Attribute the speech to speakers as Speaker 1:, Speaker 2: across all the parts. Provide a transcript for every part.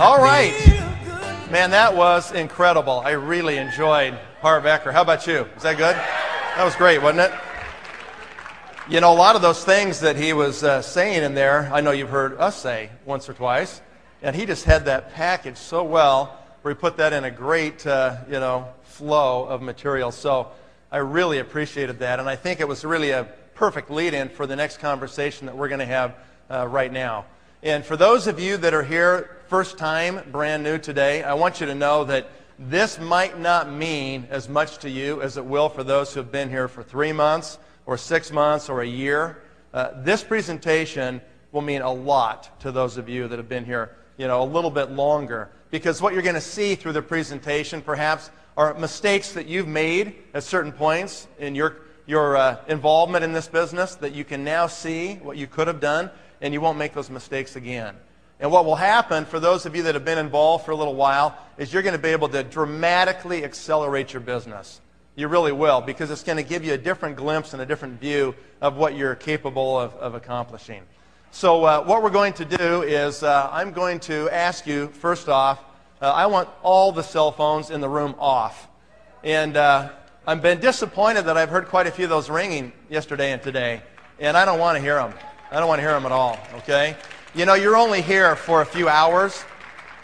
Speaker 1: All right. Man, that was incredible. I really enjoyed Harv Eker. How about you? Is that good? That was great, wasn't it? You know, a lot of those things that he was uh, saying in there, I know you've heard us say once or twice, and he just had that package so well where he put that in a great, uh, you know, flow of material. So I really appreciated that, and I think it was really a perfect lead-in for the next conversation that we're going to have uh, right now. And for those of you that are here first time, brand new today, I want you to know that this might not mean as much to you as it will for those who have been here for three months or six months or a year. Uh, this presentation will mean a lot to those of you that have been here, you know, a little bit longer. Because what you're going to see through the presentation, perhaps, are mistakes that you've made at certain points in your, your uh, involvement in this business that you can now see what you could have done, and you won't make those mistakes again. And what will happen for those of you that have been involved for a little while is you're going to be able to dramatically accelerate your business. You really will, because it's going to give you a different glimpse and a different view of what you're capable of, of accomplishing. So, uh, what we're going to do is uh, I'm going to ask you, first off, uh, I want all the cell phones in the room off. And uh, I've been disappointed that I've heard quite a few of those ringing yesterday and today. And I don't want to hear them. I don't want to hear them at all, okay? You know, you're only here for a few hours.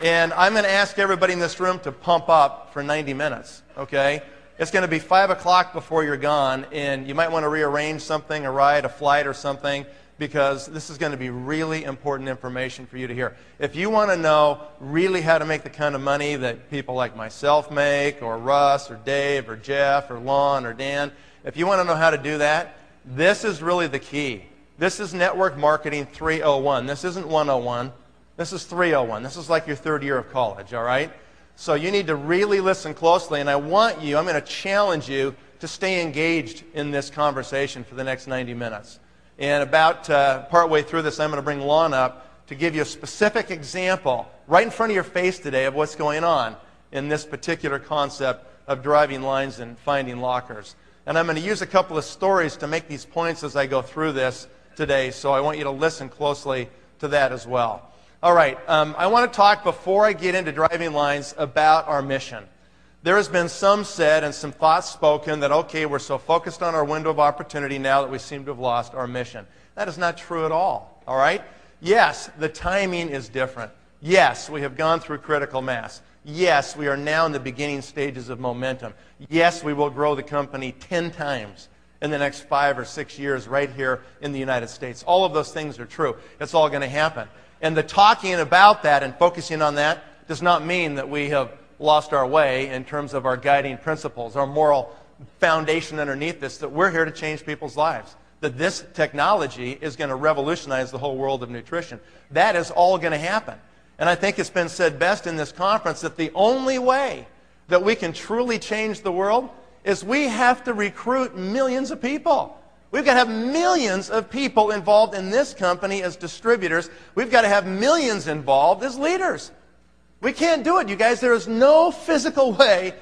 Speaker 1: And I'm going to ask everybody in this room to pump up for 90 minutes, okay? It's going to be 5 o'clock before you're gone, and you might want to rearrange something, a ride, a flight, or something, because this is going to be really important information for you to hear. If you want to know really how to make the kind of money that people like myself make, or Russ, or Dave, or Jeff, or Lon, or Dan, if you want to know how to do that, this is really the key. This is Network Marketing 301. This isn't 101. This is 301. This is like your third year of college, all right? So you need to really listen closely, and I want you, I'm going to challenge you to stay engaged in this conversation for the next 90 minutes. And about uh, partway through this, I'm going to bring Lon up to give you a specific example right in front of your face today of what's going on in this particular concept of driving lines and finding lockers. And I'm going to use a couple of stories to make these points as I go through this today, so I want you to listen closely to that as well. All right, um, I want to talk before I get into driving lines about our mission. There has been some said and some thoughts spoken that, okay, we're so focused on our window of opportunity now that we seem to have lost our mission. That is not true at all, all right? Yes, the timing is different. Yes, we have gone through critical mass. Yes, we are now in the beginning stages of momentum. Yes, we will grow the company 10 times in the next five or six years right here in the United States. All of those things are true. It's all going to happen. And the talking about that and focusing on that does not mean that we have lost our way in terms of our guiding principles, our moral foundation underneath this, that we're here to change people's lives. That this technology is going to revolutionize the whole world of nutrition. That is all going to happen. And I think it's been said best in this conference that the only way that we can truly change the world is we have to recruit millions of people. We've got to have millions of people involved in this company as distributors. We've got to have millions involved as leaders. We can't do it, you guys. There is no physical way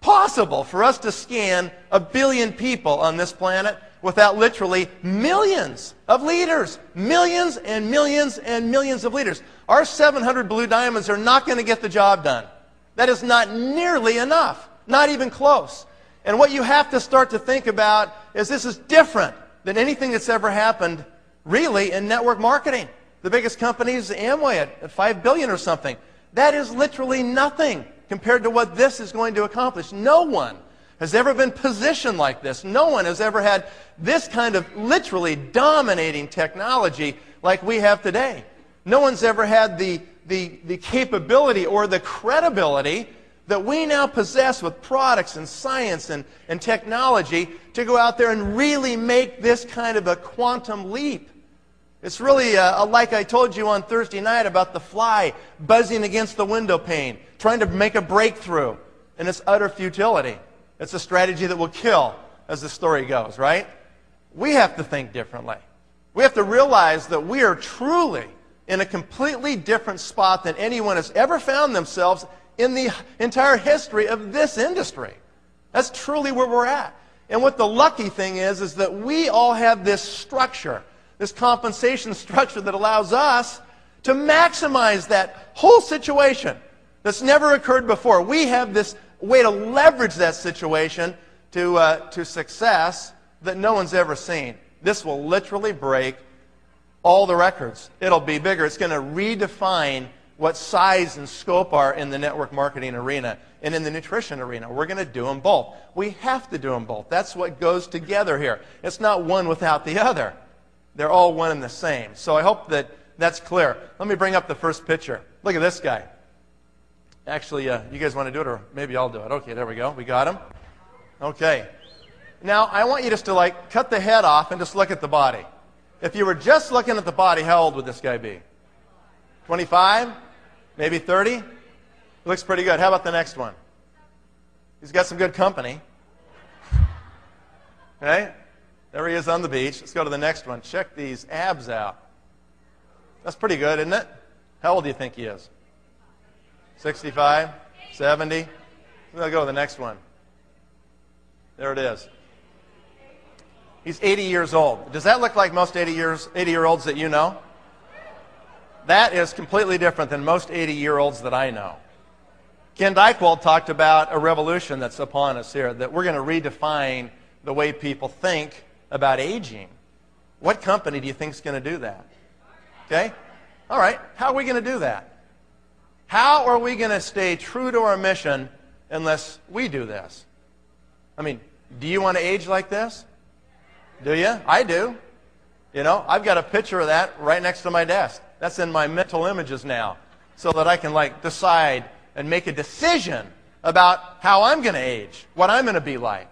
Speaker 1: possible for us to scan a billion people on this planet without literally millions of leaders. Millions and millions and millions of leaders. Our 700 blue diamonds are not going to get the job done. That is not nearly enough. Not even close. And what you have to start to think about is this is different than anything that's ever happened, really, in network marketing. The biggest company is Amway at, at 5 billion or something. That is literally nothing compared to what this is going to accomplish. No one has ever been positioned like this. No one has ever had this kind of literally dominating technology like we have today. No one's ever had the, the, the capability or the credibility that we now possess with products and science and, and technology to go out there and really make this kind of a quantum leap. It's really uh, like I told you on Thursday night about the fly buzzing against the window pane, trying to make a breakthrough, and its utter futility. It's a strategy that will kill, as the story goes, right? We have to think differently. We have to realize that we are truly in a completely different spot than anyone has ever found themselves in the entire history of this industry. That's truly where we're at. And what the lucky thing is, is that we all have this structure, this compensation structure that allows us to maximize that whole situation that's never occurred before. We have this way to leverage that situation to, uh, to success that no one's ever seen. This will literally break all the records. It'll be bigger. It's going to redefine what size and scope are in the network marketing arena and in the nutrition arena. We're going to do them both. We have to do them both. That's what goes together here. It's not one without the other. They're all one and the same. So I hope that that's clear. Let me bring up the first picture. Look at this guy. Actually, uh, you guys want to do it, or maybe I'll do it. Okay, there we go. We got him. Okay. Now, I want you just to like cut the head off and just look at the body. If you were just looking at the body, how old would this guy be? 25? Maybe 30? Looks pretty good. How about the next one? He's got some good company. Okay? There he is on the beach. Let's go to the next one. Check these abs out. That's pretty good, isn't it? How old do you think he is? 65? 70? We'll go to the next one. There it is. He's 80 years old. Does that look like most 80 years 80 year olds that you know? That is completely different than most 80 year olds that I know. Ken Dychtwald talked about a revolution that's upon us here, that we're going to redefine the way people think about aging. What company do you think is going to do that? Okay? All right. How are we going to do that? How are we going to stay true to our mission unless we do this? I mean, do you want to age like this? Do you? I do. You know, I've got a picture of that right next to my desk. That's in my mental images now so that I can like decide and make a decision about how I'm going to age, what I'm going to be like.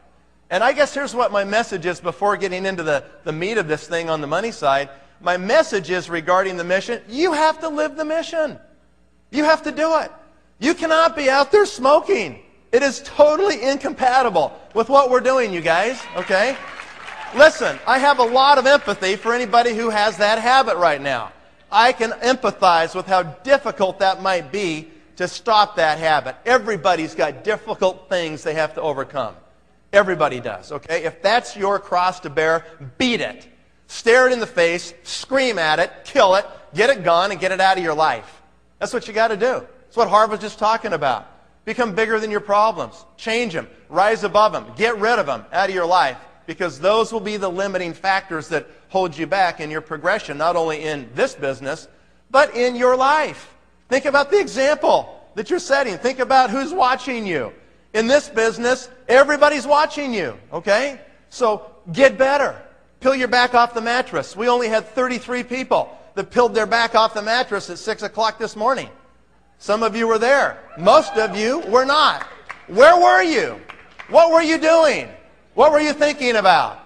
Speaker 1: And I guess here's what my message is before getting into the, the meat of this thing on the money side. My message is regarding the mission. You have to live the mission. You have to do it. You cannot be out there smoking. It is totally incompatible with what we're doing, you guys, okay? Listen, I have a lot of empathy for anybody who has that habit right now. I can empathize with how difficult that might be to stop that habit. Everybody's got difficult things they have to overcome. Everybody does, okay? If that's your cross to bear, beat it. Stare it in the face, scream at it, kill it, get it gone, and get it out of your life. That's what you got to do. That's what Harv was just talking about. Become bigger than your problems. Change them. Rise above them. Get rid of them out of your life because those will be the limiting factors that hold you back in your progression, not only in this business, but in your life. Think about the example that you're setting. Think about who's watching you. In this business, everybody's watching you, okay? So get better. Peel your back off the mattress. We only had 33 people that peeled their back off the mattress at 6 o'clock this morning. Some of you were there. Most of you were not. Where were you? What were you doing? What were you thinking about?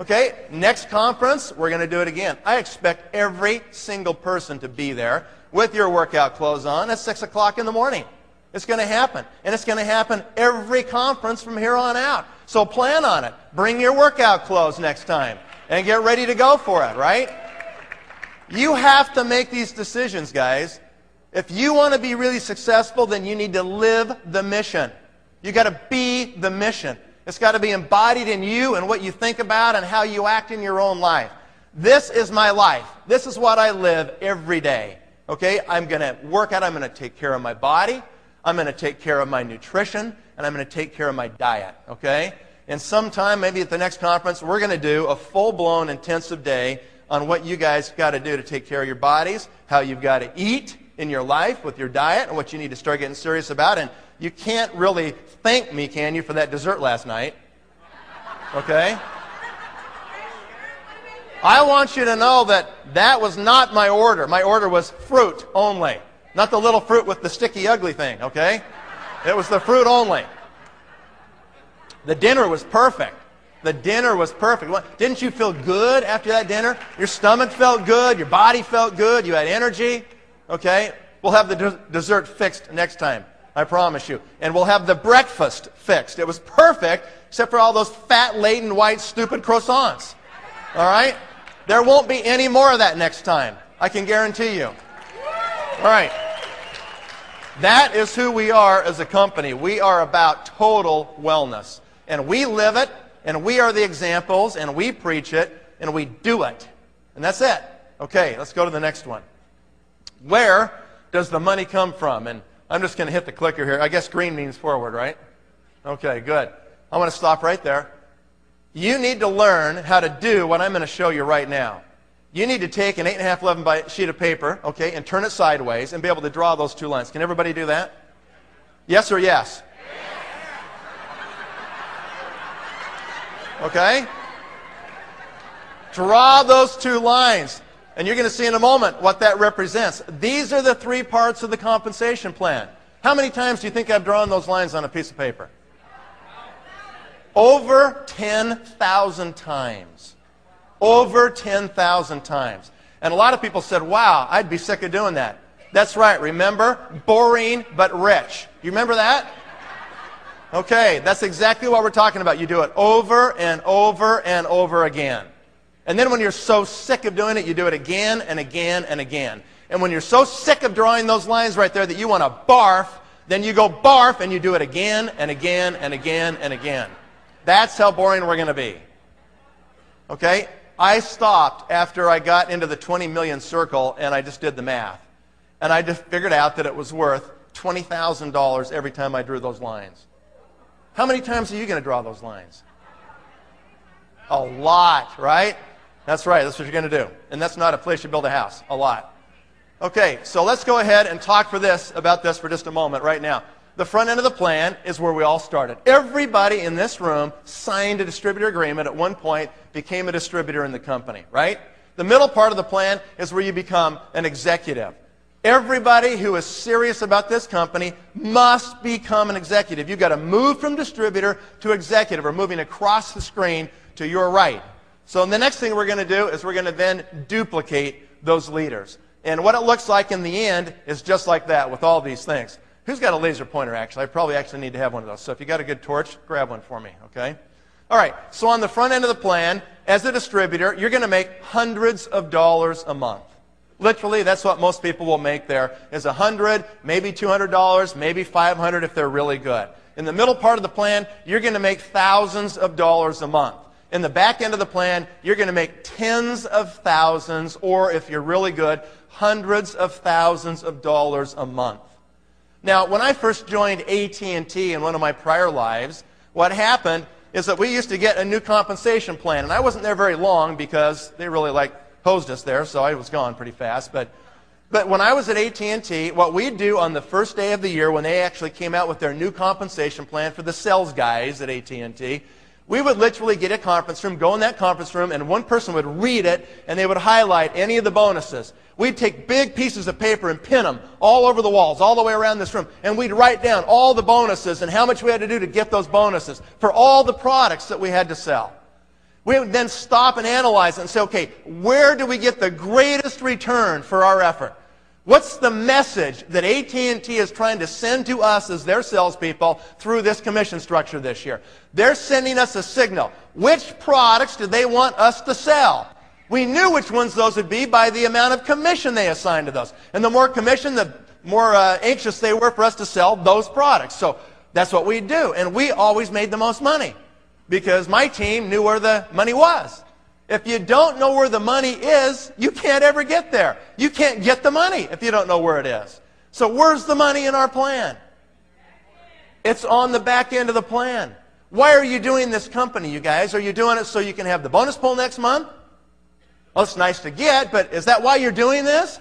Speaker 1: Okay, next conference, we're going to do it again. I expect every single person to be there with your workout clothes on at 6 o'clock in the morning. It's going to happen. And it's going to happen every conference from here on out. So plan on it. Bring your workout clothes next time and get ready to go for it, right? You have to make these decisions, guys. If you want to be really successful, then you need to live the mission. You got to be the mission. It's got to be embodied in you and what you think about and how you act in your own life. This is my life. This is what I live every day. Okay? I'm going to work out. I'm going to take care of my body. I'm going to take care of my nutrition. And I'm going to take care of my diet. Okay? And sometime, maybe at the next conference, we're going to do a full blown intensive day on what you guys got to do to take care of your bodies, how you've got to eat in your life with your diet, and what you need to start getting serious about. And you can't really thank me, can you, for that dessert last night? Okay? I want you to know that that was not my order. My order was fruit only. Not the little fruit with the sticky, ugly thing, okay? It was the fruit only. The dinner was perfect. The dinner was perfect. Didn't you feel good after that dinner? Your stomach felt good. Your body felt good. You had energy. Okay? We'll have the dessert fixed next time. I promise you. And we'll have the breakfast fixed. It was perfect, except for all those fat, laden, white, stupid croissants. All right? There won't be any more of that next time. I can guarantee you. All right. That is who we are as a company. We are about total wellness. And we live it, and we are the examples, and we preach it, and we do it. And that's it. Okay, let's go to the next one. Where does the money come from? And I'm just going to hit the clicker here. I guess green means forward, right? Okay, good. I want to stop right there. You need to learn how to do what I'm going to show you right now. You need to take an 8.5 11 by sheet of paper, okay, and turn it sideways and be able to draw those two lines. Can everybody do that? Yes or yes? Okay? Draw those two lines. And you're going to see in a moment what that represents. These are the three parts of the compensation plan. How many times do you think I've drawn those lines on a piece of paper? Over 10,000 times. Over 10,000 times. And a lot of people said, wow, I'd be sick of doing that. That's right. Remember? Boring but rich. You remember that? Okay, that's exactly what we're talking about. You do it over and over and over again. And then when you're so sick of doing it, you do it again and again and again. And when you're so sick of drawing those lines right there that you want to barf, then you go barf and you do it again and again and again and again. That's how boring we're going to be. Okay? I stopped after I got into the 20 million circle and I just did the math. And I just figured out that it was worth $20,000 every time I drew those lines. How many times are you going to draw those lines? A lot, right? That's right. That's what you're going to do. And that's not a place you build a house. A lot. Okay, so let's go ahead and talk for this about this for just a moment right now. The front end of the plan is where we all started. Everybody in this room signed a distributor agreement at one point, became a distributor in the company, right? The middle part of the plan is where you become an executive. Everybody who is serious about this company must become an executive. You've got to move from distributor to executive or moving across the screen to your right. So the next thing we're going to do is we're going to then duplicate those leaders. And what it looks like in the end is just like that with all these things. Who's got a laser pointer, actually? I probably actually need to have one of those. So if you got a good torch, grab one for me, okay? All right, so on the front end of the plan, as a distributor, you're going to make hundreds of dollars a month. Literally, that's what most people will make there is 100, maybe $200, maybe 500 if they're really good. In the middle part of the plan, you're going to make thousands of dollars a month. In the back end of the plan, you're going to make tens of thousands, or if you're really good, hundreds of thousands of dollars a month. Now, when I first joined AT&T in one of my prior lives, what happened is that we used to get a new compensation plan, and I wasn't there very long because they really like hosed us there, so I was gone pretty fast. But, but when I was at AT&T, what we'd do on the first day of the year when they actually came out with their new compensation plan for the sales guys at AT&T, we would literally get a conference room, go in that conference room, and one person would read it, and they would highlight any of the bonuses. We'd take big pieces of paper and pin them all over the walls, all the way around this room, and we'd write down all the bonuses and how much we had to do to get those bonuses for all the products that we had to sell. We would then stop and analyze it and say, okay, where do we get the greatest return for our effort? What's the message that AT&T is trying to send to us as their salespeople through this commission structure this year? They're sending us a signal. Which products do they want us to sell? We knew which ones those would be by the amount of commission they assigned to those. And the more commission, the more uh, anxious they were for us to sell those products. So that's what we do. And we always made the most money because my team knew where the money was. If you don't know where the money is, you can't ever get there. You can't get the money if you don't know where it is. So where's the money in our plan? It's on the back end of the plan. Why are you doing this company, you guys? Are you doing it so you can have the bonus pool next month? Well, it's nice to get, but is that why you're doing this?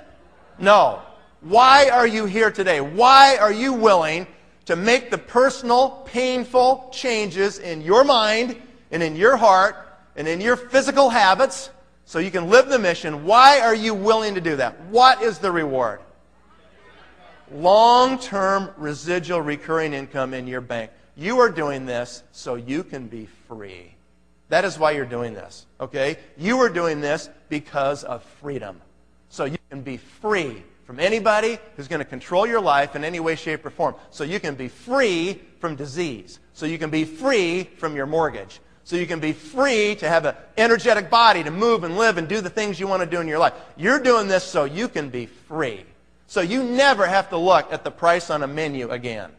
Speaker 1: No. Why are you here today? Why are you willing to make the personal, painful changes in your mind and in your heart and in your physical habits so you can live the mission. Why are you willing to do that? What is the reward? Long term residual recurring income in your bank. You are doing this so you can be free. That is why you're doing this, okay? You are doing this because of freedom. So you can be free from anybody who's going to control your life in any way, shape, or form. So you can be free from disease. So you can be free from your mortgage so you can be free to have an energetic body to move and live and do the things you want to do in your life. You're doing this so you can be free. So you never have to look at the price on a menu again.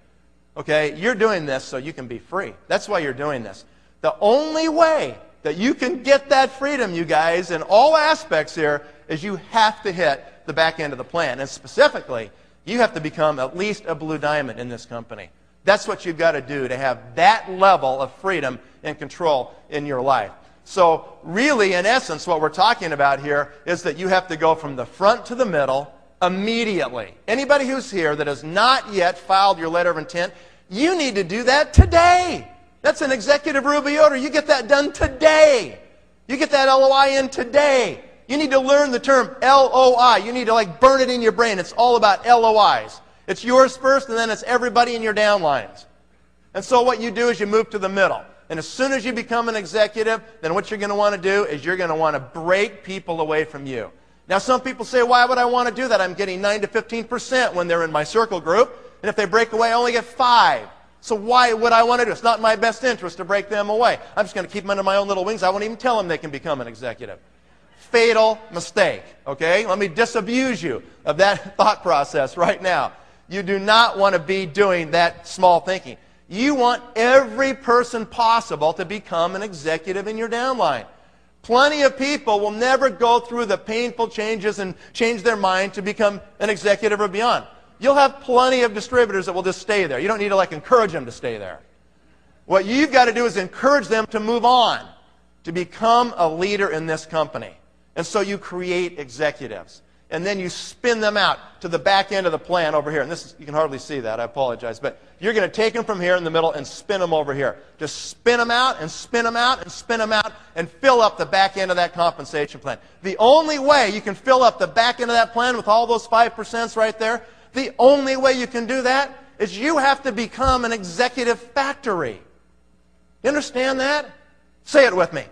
Speaker 1: Okay? You're doing this so you can be free. That's why you're doing this. The only way that you can get that freedom, you guys, in all aspects here, is you have to hit the back end of the plan. And specifically, you have to become at least a blue diamond in this company. That's what you've got to do to have that level of freedom and control in your life. So, really, in essence, what we're talking about here is that you have to go from the front to the middle immediately. Anybody who's here that has not yet filed your letter of intent, you need to do that today. That's an executive ruby order. You get that done today. You get that LOI in today. You need to learn the term LOI. You need to like burn it in your brain. It's all about LOIs. It's yours first, and then it's everybody in your downlines. And so what you do is you move to the middle. And as soon as you become an executive, then what you're going to want to do is you're going to want to break people away from you. Now, some people say, why would I want to do that? I'm getting 9 to 15% when they're in my circle group. And if they break away, I only get 5. So why would I want to do it? It's not in my best interest to break them away. I'm just going to keep them under my own little wings. I won't even tell them they can become an executive. Fatal mistake, okay? Let me disabuse you of that thought process right now. You do not want to be doing that small thinking. You want every person possible to become an executive in your downline. Plenty of people will never go through the painful changes and change their mind to become an executive or beyond. You'll have plenty of distributors that will just stay there. You don't need to like encourage them to stay there. What you've got to do is encourage them to move on, to become a leader in this company. And so you create executives and then you spin them out to the back end of the plan over here. And this is, you can hardly see that. I apologize. But you're going to take them from here in the middle and spin them over here. Just spin them out and spin them out and spin them out and fill up the back end of that compensation plan. The only way you can fill up the back end of that plan with all those 5% right there, the only way you can do that is you have to become an executive factory. You understand that? Say it with me.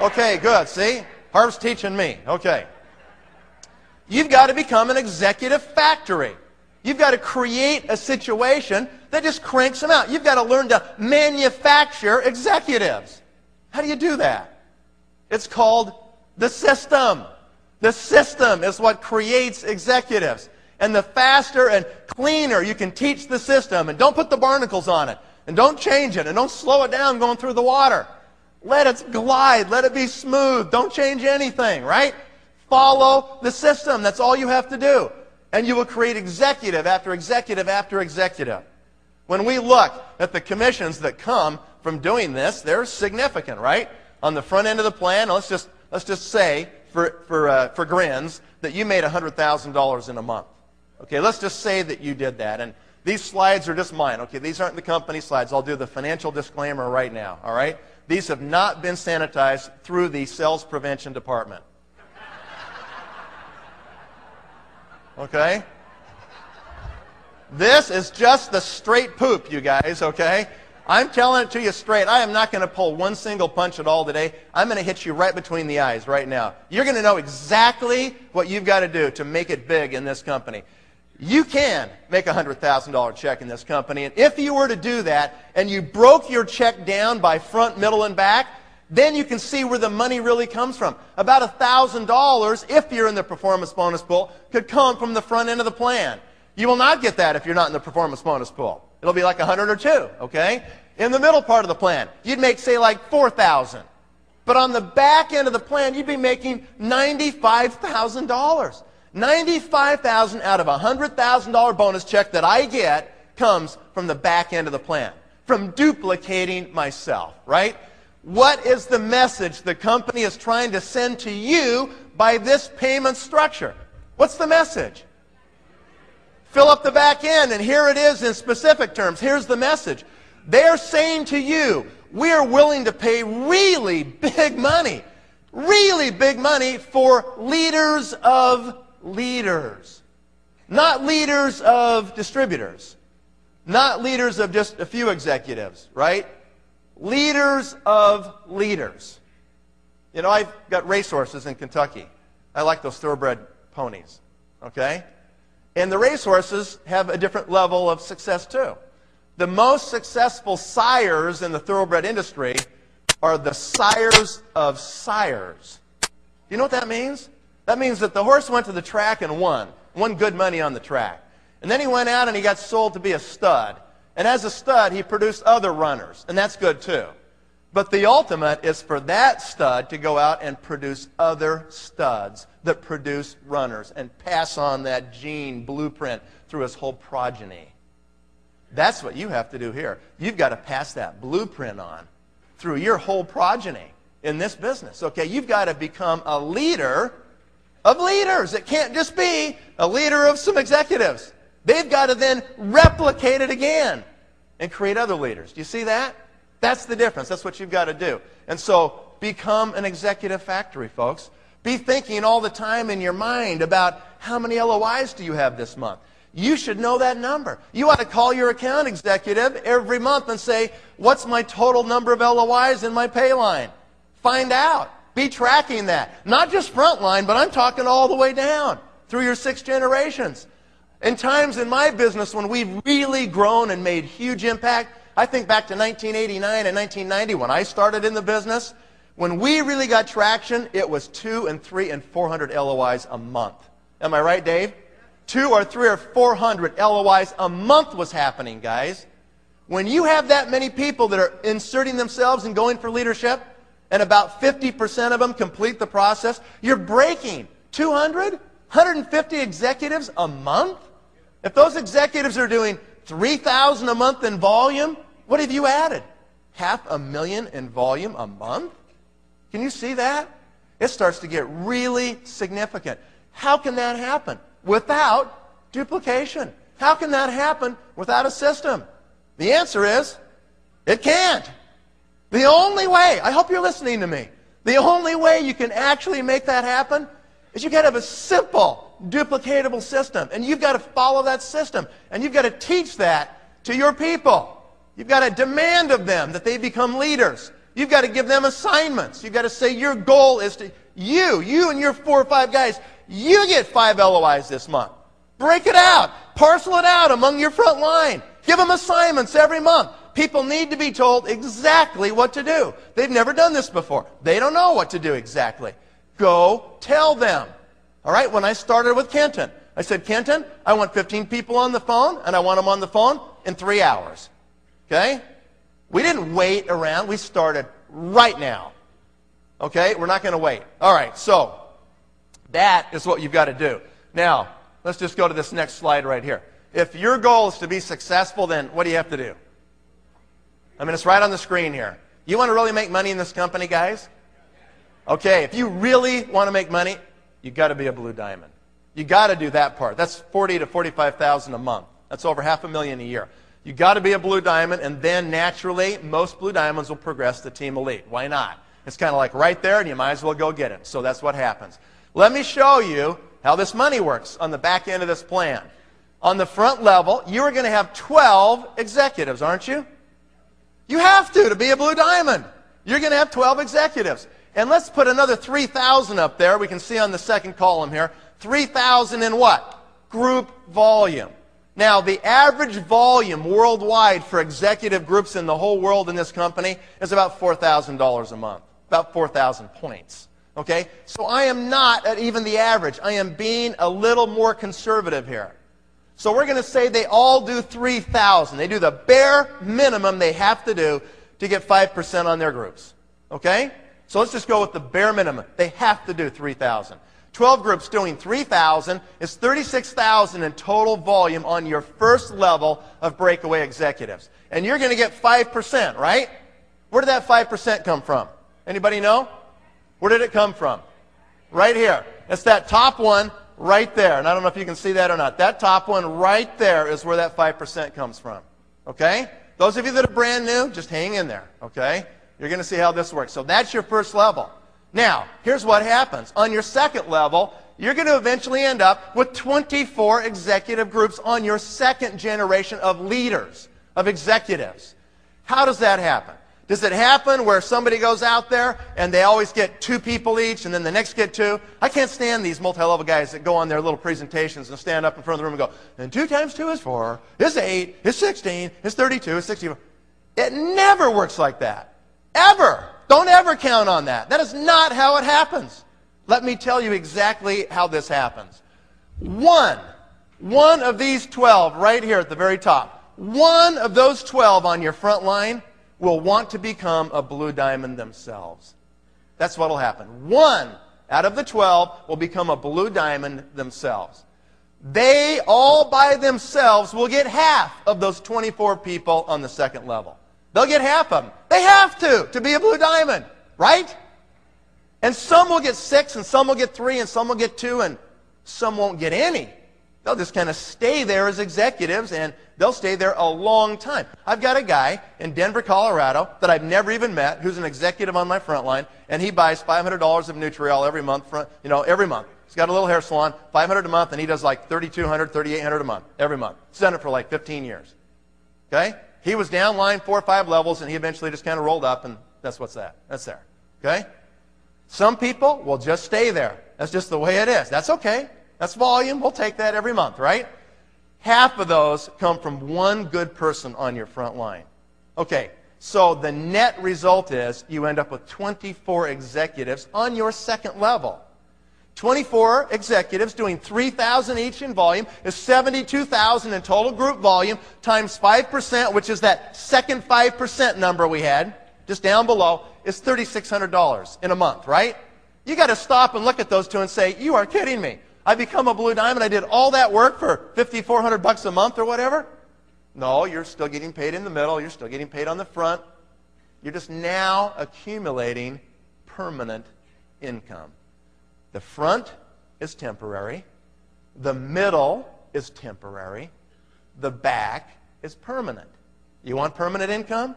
Speaker 1: Okay, good. See? Harv's teaching me. Okay. You've got to become an executive factory. You've got to create a situation that just cranks them out. You've got to learn to manufacture executives. How do you do that? It's called the system. The system is what creates executives. And the faster and cleaner you can teach the system, and don't put the barnacles on it, and don't change it, and don't slow it down going through the water. Let it glide. Let it be smooth. Don't change anything, right? Follow the system. That's all you have to do. And you will create executive after executive after executive. When we look at the commissions that come from doing this, they're significant, right? On the front end of the plan, let's just, let's just say, for, for, uh, for grins, that you made $100,000 in a month. Okay, let's just say that you did that. And these slides are just mine. Okay, these aren't the company slides. I'll do the financial disclaimer right now, all right? These have not been sanitized through the sales prevention department. Okay? This is just the straight poop, you guys, okay? I'm telling it to you straight. I am not going to pull one single punch at all today. I'm going to hit you right between the eyes right now. You're going to know exactly what you've got to do to make it big in this company. You can make a $100,000 check in this company. And if you were to do that and you broke your check down by front, middle, and back, then you can see where the money really comes from. About $1,000, if you're in the performance bonus pool, could come from the front end of the plan. You will not get that if you're not in the performance bonus pool. It'll be like 100 or two, okay? In the middle part of the plan, you'd make, say, like 4,000. But on the back end of the plan, you'd be making $95,000. 95,000 out of a $100,000 bonus check that I get comes from the back end of the plan, from duplicating myself, right? What is the message the company is trying to send to you by this payment structure? What's the message? Fill up the back end, and here it is in specific terms. Here's the message. They're saying to you, we're willing to pay really big money, really big money for leaders of leaders. Not leaders of distributors. Not leaders of just a few executives, right? Leaders of leaders. You know, I've got racehorses in Kentucky. I like those thoroughbred ponies. Okay? And the racehorses have a different level of success too. The most successful sires in the thoroughbred industry are the sires of sires. Do you know what that means? That means that the horse went to the track and won. Won good money on the track. And then he went out and he got sold to be a stud. And as a stud, he produced other runners, and that's good too. But the ultimate is for that stud to go out and produce other studs that produce runners and pass on that gene blueprint through his whole progeny. That's what you have to do here. You've got to pass that blueprint on through your whole progeny in this business. Okay, you've got to become a leader of leaders. It can't just be a leader of some executives. They've got to then replicate it again and create other leaders. Do you see that? That's the difference. That's what you've got to do. And so become an executive factory, folks. Be thinking all the time in your mind about how many LOIs do you have this month? You should know that number. You ought to call your account executive every month and say, what's my total number of LOIs in my pay line? Find out. Be tracking that. Not just frontline, but I'm talking all the way down through your six generations. In times in my business when we've really grown and made huge impact, I think back to 1989 and 1990 when I started in the business. When we really got traction, it was two and three and 400 LOIs a month. Am I right, Dave? Two or three or 400 LOIs a month was happening, guys. When you have that many people that are inserting themselves and going for leadership, and about 50% of them complete the process, you're breaking 200, 150 executives a month? If those executives are doing 3,000 a month in volume, what have you added? Half a million in volume a month? Can you see that? It starts to get really significant. How can that happen? Without duplication. How can that happen without a system? The answer is, it can't. The only way, I hope you're listening to me, the only way you can actually make that happen is you've got to have a simple, duplicatable system. And you've got to follow that system. And you've got to teach that to your people. You've got to demand of them that they become leaders. You've got to give them assignments. You've got to say your goal is to, you, you and your four or five guys, you get five LOIs this month. Break it out. Parcel it out among your front line. Give them assignments every month. People need to be told exactly what to do. They've never done this before. They don't know what to do exactly. Go tell them. All right, when I started with Kenton, I said, Kenton, I want 15 people on the phone, and I want them on the phone in three hours. Okay? We didn't wait around. We started right now. Okay? We're not going to wait. All right, so that is what you've got to do. Now, let's just go to this next slide right here. If your goal is to be successful, then what do you have to do? I mean, it's right on the screen here. You want to really make money in this company, guys? Okay, if you really want to make money, you've got to be a blue diamond. You got to do that part. That's 40 to 45,000 a month. That's over half a million a year. You got to be a blue diamond, and then naturally, most blue diamonds will progress to team elite. Why not? It's kind of like right there, and you might as well go get it. So that's what happens. Let me show you how this money works on the back end of this plan. On the front level, you are going to have 12 executives, aren't you? You have to to be a blue diamond. You're going to have 12 executives. And let's put another 3,000 up there. We can see on the second column here. 3,000 in what? Group volume. Now, the average volume worldwide for executive groups in the whole world in this company is about $4,000 a month. About 4,000 points. Okay? So I am not at even the average. I am being a little more conservative here. So we're going to say they all do 3,000. They do the bare minimum they have to do to get 5% on their groups. Okay? So let's just go with the bare minimum. They have to do 3,000. 12 groups doing 3,000 is 36,000 in total volume on your first level of breakaway executives. And you're going to get 5%, right? Where did that 5% come from? Anybody know? Where did it come from? Right here. It's that top one right there. And I don't know if you can see that or not. That top one right there is where that 5% comes from. Okay? Those of you that are brand new, just hang in there. Okay? You're going to see how this works. So that's your first level. Now, here's what happens. On your second level, you're going to eventually end up with 24 executive groups on your second generation of leaders, of executives. How does that happen? Does it happen where somebody goes out there and they always get two people each and then the next get two? I can't stand these multi-level guys that go on their little presentations and stand up in front of the room and go, and two times two is four, is eight, is 16, is 32, is 64. It never works like that. Ever. Don't ever count on that. That is not how it happens. Let me tell you exactly how this happens. One, one of these 12 right here at the very top, one of those 12 on your front line will want to become a blue diamond themselves. That's what will happen. One out of the 12 will become a blue diamond themselves. They all by themselves will get half of those 24 people on the second level. They'll get half of them. They have to, to be a blue diamond, right? And some will get six, and some will get three, and some will get two, and some won't get any. They'll just kind of stay there as executives, and they'll stay there a long time. I've got a guy in Denver, Colorado, that I've never even met, who's an executive on my front line, and he buys $500 of Nutriol every month, for, you know, every month. He's got a little hair salon, 500 a month, and he does like 3,200, 3,800 a month, every month. He's done it for like 15 years. Okay? He was down line four or five levels, and he eventually just kind of rolled up, and that's what's that. That's there. Okay? Some people will just stay there. That's just the way it is. That's okay. That's volume. We'll take that every month, right? Half of those come from one good person on your front line. Okay, so the net result is you end up with 24 executives on your second level. 24 executives doing 3,000 each in volume is 72,000 in total group volume times 5%, which is that second 5% number we had, just down below, is $3,600 in a month, right? You got to stop and look at those two and say, you are kidding me. I become a blue diamond. I did all that work for 5,400 bucks a month or whatever. No, you're still getting paid in the middle. You're still getting paid on the front. You're just now accumulating permanent income. The front is temporary. The middle is temporary. The back is permanent. You want permanent income?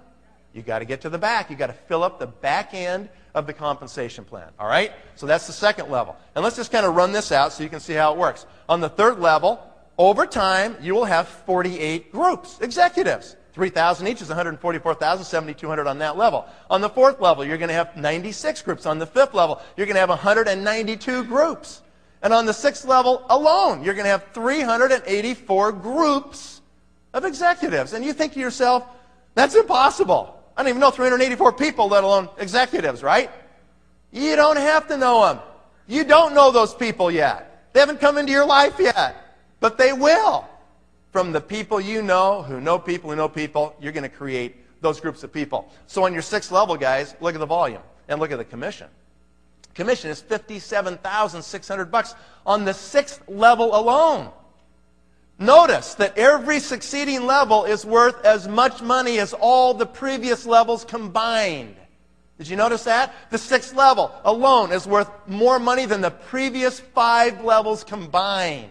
Speaker 1: You got to get to the back. You got to fill up the back end of the compensation plan. All right? So that's the second level. And let's just kind of run this out so you can see how it works. On the third level, over time, you will have 48 groups, executives. 3,000 each is 144,000, 7,200 on that level. On the fourth level, you're going to have 96 groups. On the fifth level, you're going to have 192 groups. And on the sixth level alone, you're going to have 384 groups of executives. And you think to yourself, that's impossible. I don't even know 384 people, let alone executives, right? You don't have to know them. You don't know those people yet. They haven't come into your life yet. But they will. From the people you know, who know people who know people, you're going to create those groups of people. So on your sixth level, guys, look at the volume and look at the commission. Commission is 57,600 bucks on the sixth level alone. Notice that every succeeding level is worth as much money as all the previous levels combined. Did you notice that? The sixth level alone is worth more money than the previous five levels combined.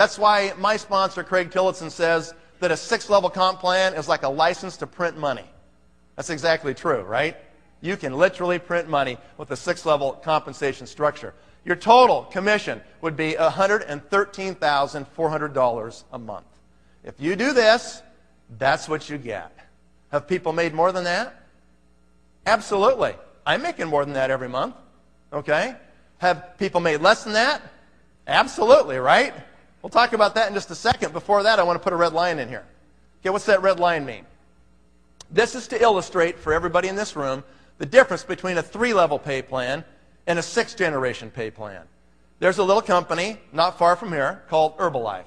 Speaker 1: That's why my sponsor, Craig Tillotson, says that a six level comp plan is like a license to print money. That's exactly true, right? You can literally print money with a six level compensation structure. Your total commission would be $113,400 a month. If you do this, that's what you get. Have people made more than that? Absolutely. I'm making more than that every month. Okay? Have people made less than that? Absolutely, right? We'll talk about that in just a second. Before that, I want to put a red line in here. Okay, what's that red line mean? This is to illustrate for everybody in this room the difference between a three level pay plan and a sixth generation pay plan. There's a little company not far from here called Herbalife.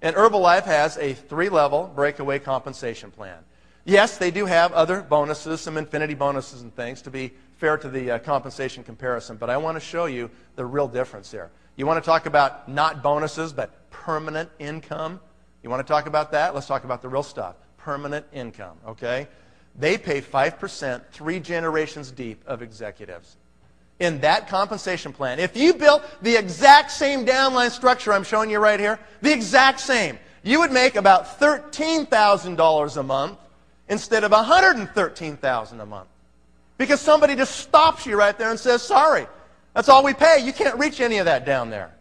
Speaker 1: And Herbalife has a three level breakaway compensation plan. Yes, they do have other bonuses, some infinity bonuses and things to be fair to the uh, compensation comparison, but I want to show you the real difference here. You want to talk about not bonuses, but permanent income? You want to talk about that? Let's talk about the real stuff. Permanent income, okay? They pay 5% three generations deep of executives in that compensation plan, if you built the exact same downline structure I'm showing you right here, the exact same, you would make about $13,000 a month instead of $113,000 a month. Because somebody just stops you right there and says, sorry, that's all we pay. You can't reach any of that down there.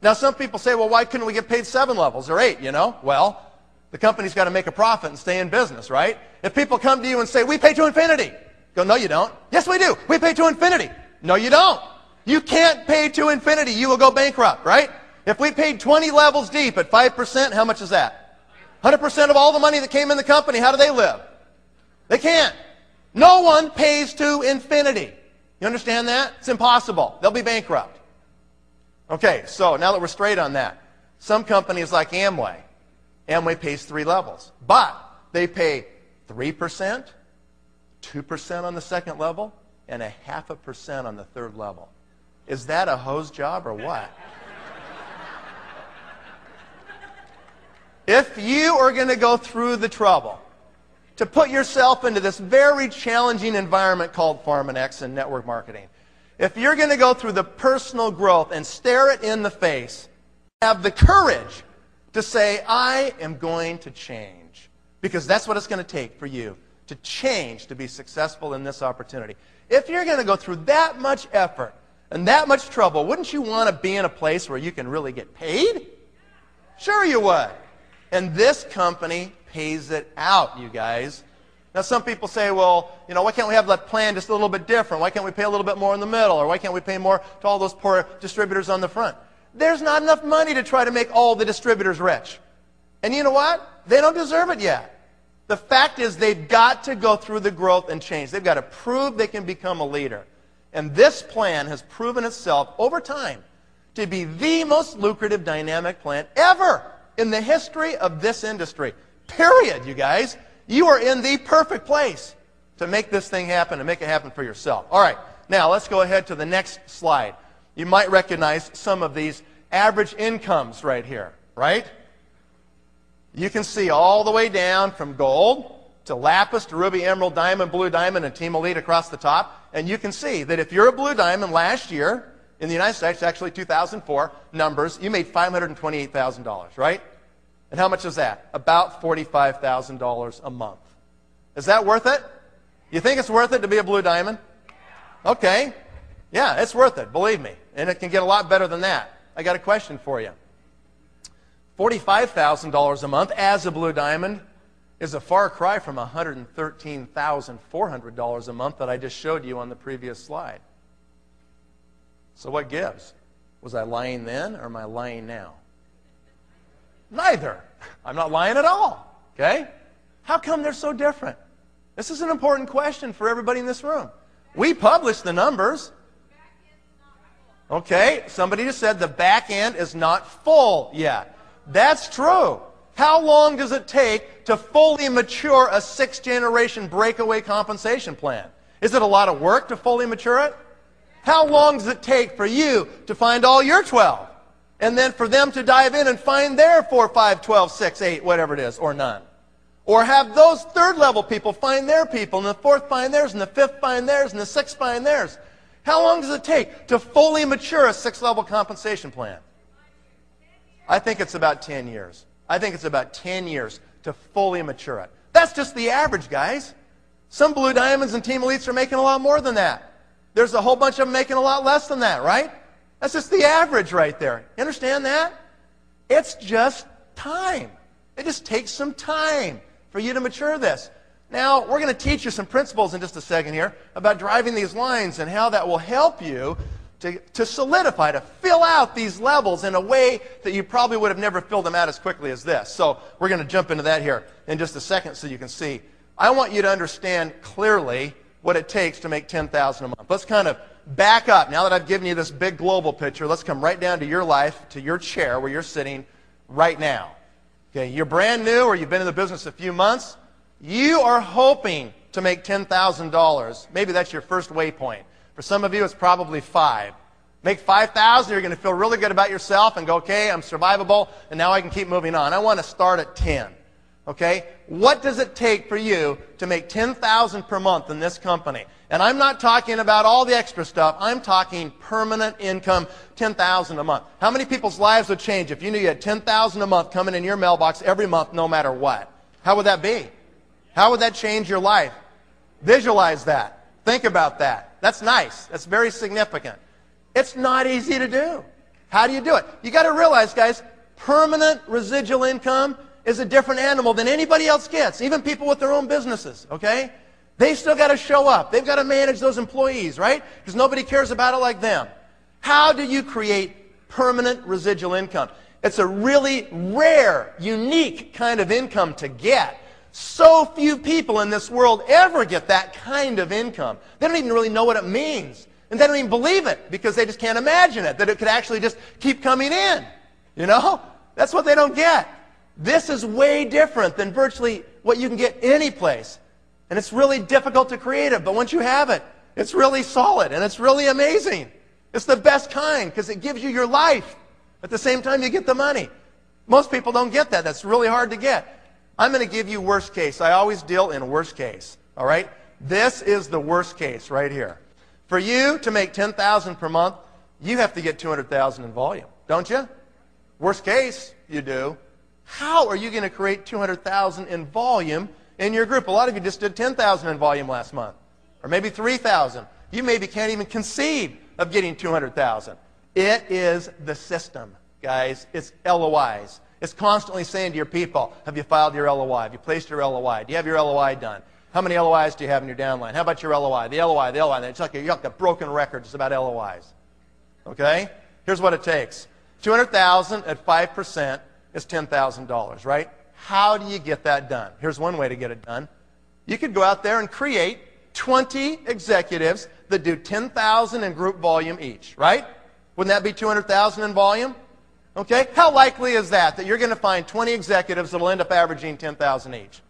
Speaker 1: Now, some people say, well, why couldn't we get paid seven levels or eight, you know? Well, the company's got to make a profit and stay in business, right? If people come to you and say, we pay to infinity, Go, no, you don't. Yes, we do. We pay to infinity. No, you don't. You can't pay to infinity. You will go bankrupt, right? If we paid 20 levels deep at 5%, how much is that? 100% of all the money that came in the company, how do they live? They can't. No one pays to infinity. You understand that? It's impossible. They'll be bankrupt. Okay, so now that we're straight on that, some companies like Amway, Amway pays three levels, but they pay 3%, 2% on the second level, and a half a percent on the third level. Is that a hose job or what? if you are going to go through the trouble to put yourself into this very challenging environment called Pharmanex and network marketing, if you're going to go through the personal growth and stare it in the face, have the courage to say, I am going to change. Because that's what it's going to take for you to change to be successful in this opportunity. If you're going to go through that much effort and that much trouble, wouldn't you want to be in a place where you can really get paid? Sure you would. And this company pays it out, you guys. Now, some people say, well, you know, why can't we have that plan just a little bit different? Why can't we pay a little bit more in the middle? Or why can't we pay more to all those poor distributors on the front? There's not enough money to try to make all the distributors rich. And you know what? They don't deserve it yet. The fact is, they've got to go through the growth and change. They've got to prove they can become a leader. And this plan has proven itself over time to be the most lucrative dynamic plan ever in the history of this industry. Period, you guys. You are in the perfect place to make this thing happen and make it happen for yourself. All right, now let's go ahead to the next slide. You might recognize some of these average incomes right here, right? You can see all the way down from gold to lapis to ruby, emerald, diamond, blue diamond, and team elite across the top. And you can see that if you're a blue diamond last year in the United States, actually 2004 numbers, you made $528,000, right? And how much is that? About $45,000 a month. Is that worth it? You think it's worth it to be a blue diamond? Okay. Yeah, it's worth it, believe me. And it can get a lot better than that. I got a question for you. $45,000 a month as a blue diamond is a far cry from $113,400 a month that I just showed you on the previous slide. So what gives? Was I lying then or am I lying now? Neither. I'm not lying at all. Okay? How come they're so different? This is an important question for everybody in this room. We publish the numbers. Okay, somebody just said the back end is not full yet. That's true. How long does it take to fully mature a sixth generation breakaway compensation plan? Is it a lot of work to fully mature it? How long does it take for you to find all your 12? And then for them to dive in and find their 4, 5, 12, 6, 8, whatever it is, or none. Or have those third level people find their people, and the fourth find theirs, and the fifth find theirs, and the sixth find theirs. How long does it take to fully mature a six level compensation plan? I think it's about 10 years. I think it's about 10 years to fully mature it. That's just the average, guys. Some Blue Diamonds and Team Elites are making a lot more than that. There's a whole bunch of them making a lot less than that, right? That's just the average right there. You understand that? It's just time. It just takes some time for you to mature this. Now, we're going to teach you some principles in just a second here about driving these lines and how that will help you to, to solidify, to fill out these levels in a way that you probably would have never filled them out as quickly as this. So we're going to jump into that here in just a second so you can see. I want you to understand clearly what it takes to make 10000 a month. Let's kind of back up. Now that I've given you this big global picture, let's come right down to your life, to your chair where you're sitting right now. Okay, you're brand new or you've been in the business a few months. You are hoping to make $10,000. Maybe that's your first waypoint. For some of you, it's probably five. Make 5,000, you're going to feel really good about yourself and go, okay, I'm survivable, and now I can keep moving on. I want to start at 10. Okay? What does it take for you to make 10,000 per month in this company? And I'm not talking about all the extra stuff. I'm talking permanent income, 10,000 a month. How many people's lives would change if you knew you had 10,000 a month coming in your mailbox every month no matter what? How would that be? How would that change your life? Visualize that. Think about that. That's nice. That's very significant. It's not easy to do. How do you do it? You got to realize, guys, permanent residual income is a different animal than anybody else gets, even people with their own businesses, okay? They still got to show up. They've got to manage those employees, right? Because nobody cares about it like them. How do you create permanent residual income? It's a really rare, unique kind of income to get. So few people in this world ever get that kind of income. They don't even really know what it means. And they don't even believe it because they just can't imagine it, that it could actually just keep coming in. You know? That's what they don't get. This is way different than virtually what you can get any place. And it's really difficult to create it, but once you have it, it's really solid and it's really amazing. It's the best kind because it gives you your life. At the same time, you get the money. Most people don't get that. That's really hard to get. I'm going to give you worst case. I always deal in worst case. All right? This is the worst case right here. For you to make 10,000 per month, you have to get 200,000 in volume, don't you? Worst case, you do. How are you going to create 200,000 in volume in your group? A lot of you just did 10,000 in volume last month, or maybe 3,000. You maybe can't even conceive of getting 200,000. It is the system, guys. It's LOIs. It's constantly saying to your people, have you filed your LOI? Have you placed your LOI? Do you have your LOI done? How many LOIs do you have in your downline? How about your LOI? The LOI, the LOI. It's like you got the broken record just about LOIs. Okay? Here's what it takes. 200,000 at 5% is $10,000, right? How do you get that done? Here's one way to get it done. You could go out there and create 20 executives that do 10,000 in group volume each, right? Wouldn't that be 200,000 in volume? Okay? How likely is that, that you're going to find 20 executives that will end up averaging 10,000 each?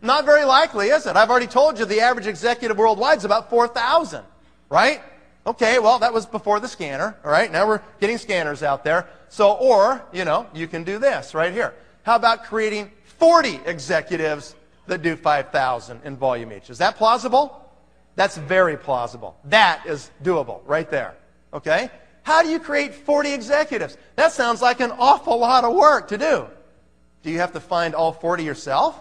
Speaker 1: Not very likely, is it? I've already told you the average executive worldwide is about 4,000, right? Okay, well, that was before the scanner, all right? Now we're getting scanners out there. So, or, you know, you can do this right here. How about creating 40 executives that do 5,000 in volume each? Is that plausible? That's very plausible. That is doable right there. Okay? How do you create 40 executives? That sounds like an awful lot of work to do. Do you have to find all 40 yourself?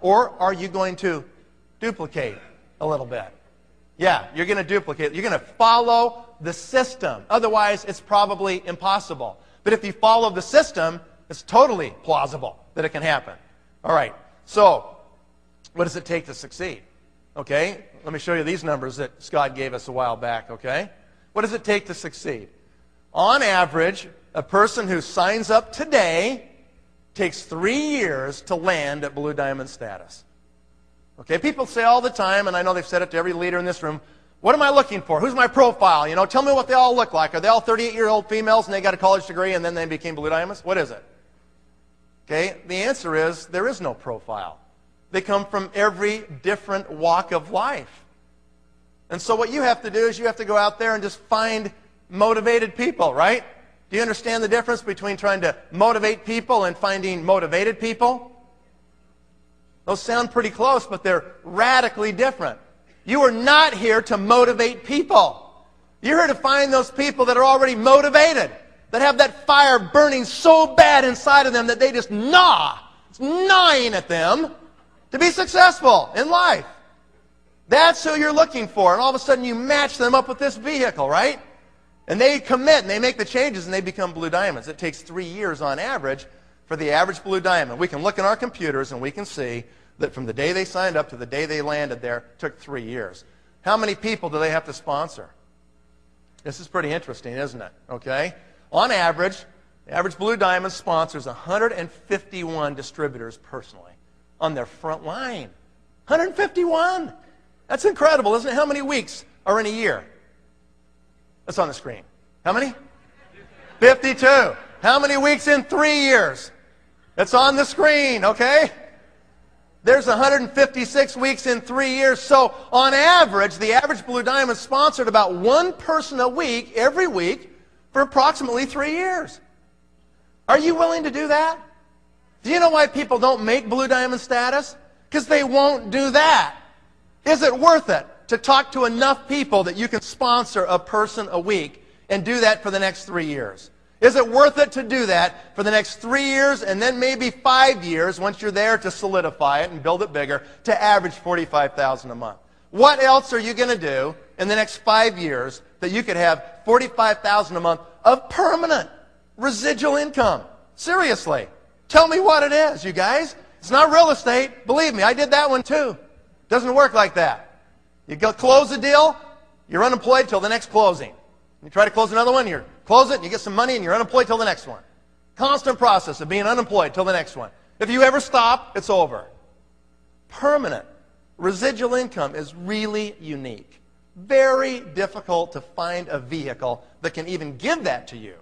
Speaker 1: Or are you going to duplicate a little bit? Yeah, you're going to duplicate. You're going to follow the system. Otherwise, it's probably impossible. But if you follow the system, it's totally plausible that it can happen. All right. So, what does it take to succeed? Okay? Let me show you these numbers that Scott gave us a while back, okay? What does it take to succeed? On average, a person who signs up today takes three years to land at Blue Diamond status. Okay, people say all the time, and I know they've said it to every leader in this room, what am I looking for? Who's my profile? You know, tell me what they all look like. Are they all 38 year old females and they got a college degree and then they became Blue Diamonds? What is it? Okay, the answer is there is no profile. They come from every different walk of life. And so what you have to do is you have to go out there and just find motivated people, right? Do you understand the difference between trying to motivate people and finding motivated people? Those sound pretty close, but they're radically different. You are not here to motivate people. You're here to find those people that are already motivated, that have that fire burning so bad inside of them that they just gnaw. It's gnawing at them to be successful in life. That's who you're looking for. And all of a sudden you match them up with this vehicle, right? And they commit and they make the changes and they become blue diamonds. It takes three years on average for the average blue diamond. We can look in our computers and we can see that from the day they signed up to the day they landed there took three years. How many people do they have to sponsor? This is pretty interesting, isn't it? Okay? On average, the average Blue Diamond sponsors 151 distributors personally on their front line. 151! That's incredible, isn't it? How many weeks are in a year? That's on the screen. How many? 52. How many weeks in three years? That's on the screen, okay? There's 156 weeks in three years. So, on average, the average Blue Diamond sponsored about one person a week, every week, for approximately three years. Are you willing to do that? Do you know why people don't make Blue Diamond status? Because they won't do that. Is it worth it? to talk to enough people that you can sponsor a person a week and do that for the next three years? Is it worth it to do that for the next three years and then maybe five years once you're there to solidify it and build it bigger to average 45000 a month? What else are you going to do in the next five years that you could have 45000 a month of permanent residual income? Seriously. Tell me what it is, you guys. It's not real estate. Believe me, I did that one too. Doesn't work like that. You go close a deal, you're unemployed till the next closing. You try to close another one, you close it, and you get some money, and you're unemployed till the next one. Constant process of being unemployed till the next one. If you ever stop, it's over. Permanent residual income is really unique. Very difficult to find a vehicle that can even give that to you.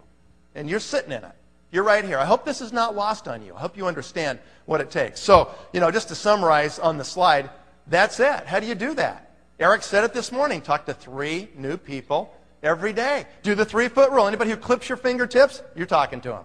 Speaker 1: And you're sitting in it. You're right here. I hope this is not lost on you. I hope you understand what it takes. So, you know, just to summarize on the slide, That's it. How do you do that? Eric said it this morning. Talk to three new people every day. Do the three foot rule. Anybody who clips your fingertips, you're talking to them.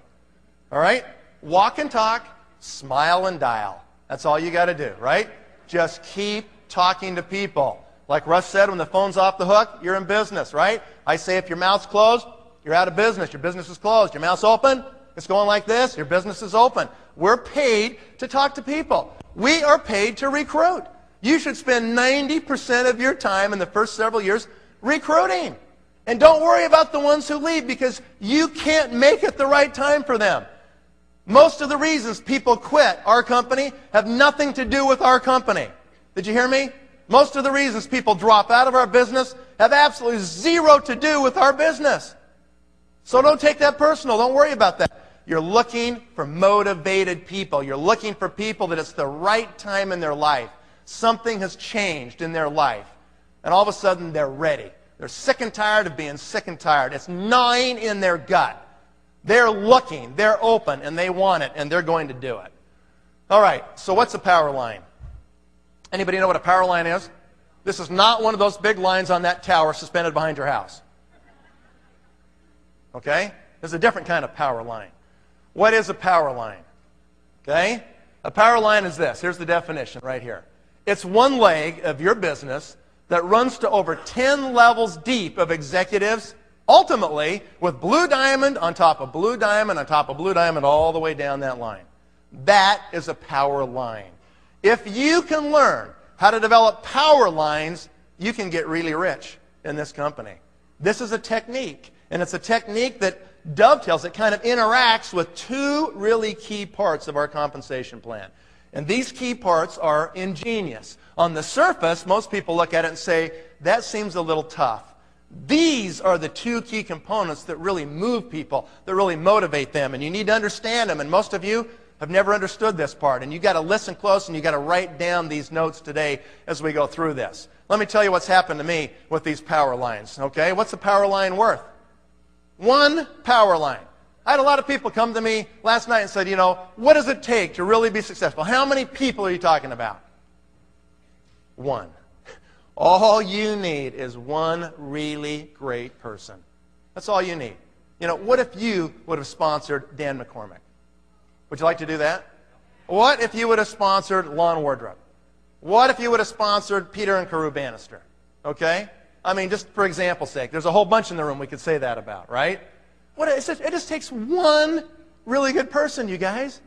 Speaker 1: All right? Walk and talk, smile and dial. That's all you got to do, right? Just keep talking to people. Like Russ said, when the phone's off the hook, you're in business, right? I say if your mouth's closed, you're out of business. Your business is closed. Your mouth's open, it's going like this. Your business is open. We're paid to talk to people. We are paid to recruit. You should spend 90% of your time in the first several years recruiting. And don't worry about the ones who leave because you can't make it the right time for them. Most of the reasons people quit our company have nothing to do with our company. Did you hear me? Most of the reasons people drop out of our business have absolutely zero to do with our business. So don't take that personal. Don't worry about that. You're looking for motivated people. You're looking for people that it's the right time in their life. Something has changed in their life. And all of a sudden, they're ready. They're sick and tired of being sick and tired. It's gnawing in their gut. They're looking, they're open, and they want it, and they're going to do it. All right, so what's a power line? Anybody know what a power line is? This is not one of those big lines on that tower suspended behind your house. Okay? There's a different kind of power line. What is a power line? Okay? A power line is this. Here's the definition right here. It's one leg of your business that runs to over 10 levels deep of executives, ultimately with blue diamond on top of blue diamond on top of blue diamond all the way down that line. That is a power line. If you can learn how to develop power lines, you can get really rich in this company. This is a technique, and it's a technique that dovetails, it kind of interacts with two really key parts of our compensation plan. And these key parts are ingenious. On the surface, most people look at it and say, that seems a little tough. These are the two key components that really move people, that really motivate them. And you need to understand them. And most of you have never understood this part. And you've got to listen close and you've got to write down these notes today as we go through this. Let me tell you what's happened to me with these power lines. Okay? What's a power line worth? One power line. I had a lot of people come to me last night and said, you know, what does it take to really be successful? How many people are you talking about? One. All you need is one really great person. That's all you need. You know, what if you would have sponsored Dan McCormick? Would you like to do that? What if you would have sponsored Lon Wardrop? What if you would have sponsored Peter and Carew Bannister? Okay? I mean, just for example's sake, there's a whole bunch in the room we could say that about, right? What, it, just, it just takes one really good person, you guys.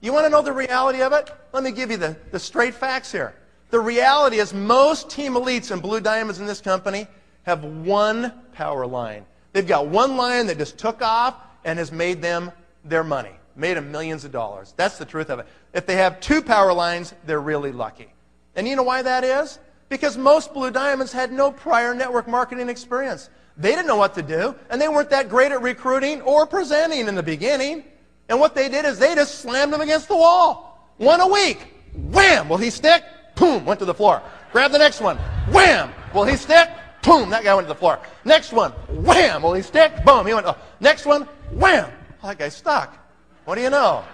Speaker 1: You want to know the reality of it? Let me give you the, the straight facts here. The reality is most team elites and blue diamonds in this company have one power line. They've got one line that just took off and has made them their money, made them millions of dollars. That's the truth of it. If they have two power lines, they're really lucky. And you know why that is? Because most blue diamonds had no prior network marketing experience. They didn't know what to do, and they weren't that great at recruiting or presenting in the beginning. And what they did is they just slammed them against the wall. One a week. Wham! Will he stick? Boom! Went to the floor. Grab the next one. Wham! Will he stick? Boom! That guy went to the floor. Next one. Wham! Will he stick? Boom! He went. Oh. Next one. Wham! Oh, that guy's stuck. What do you know?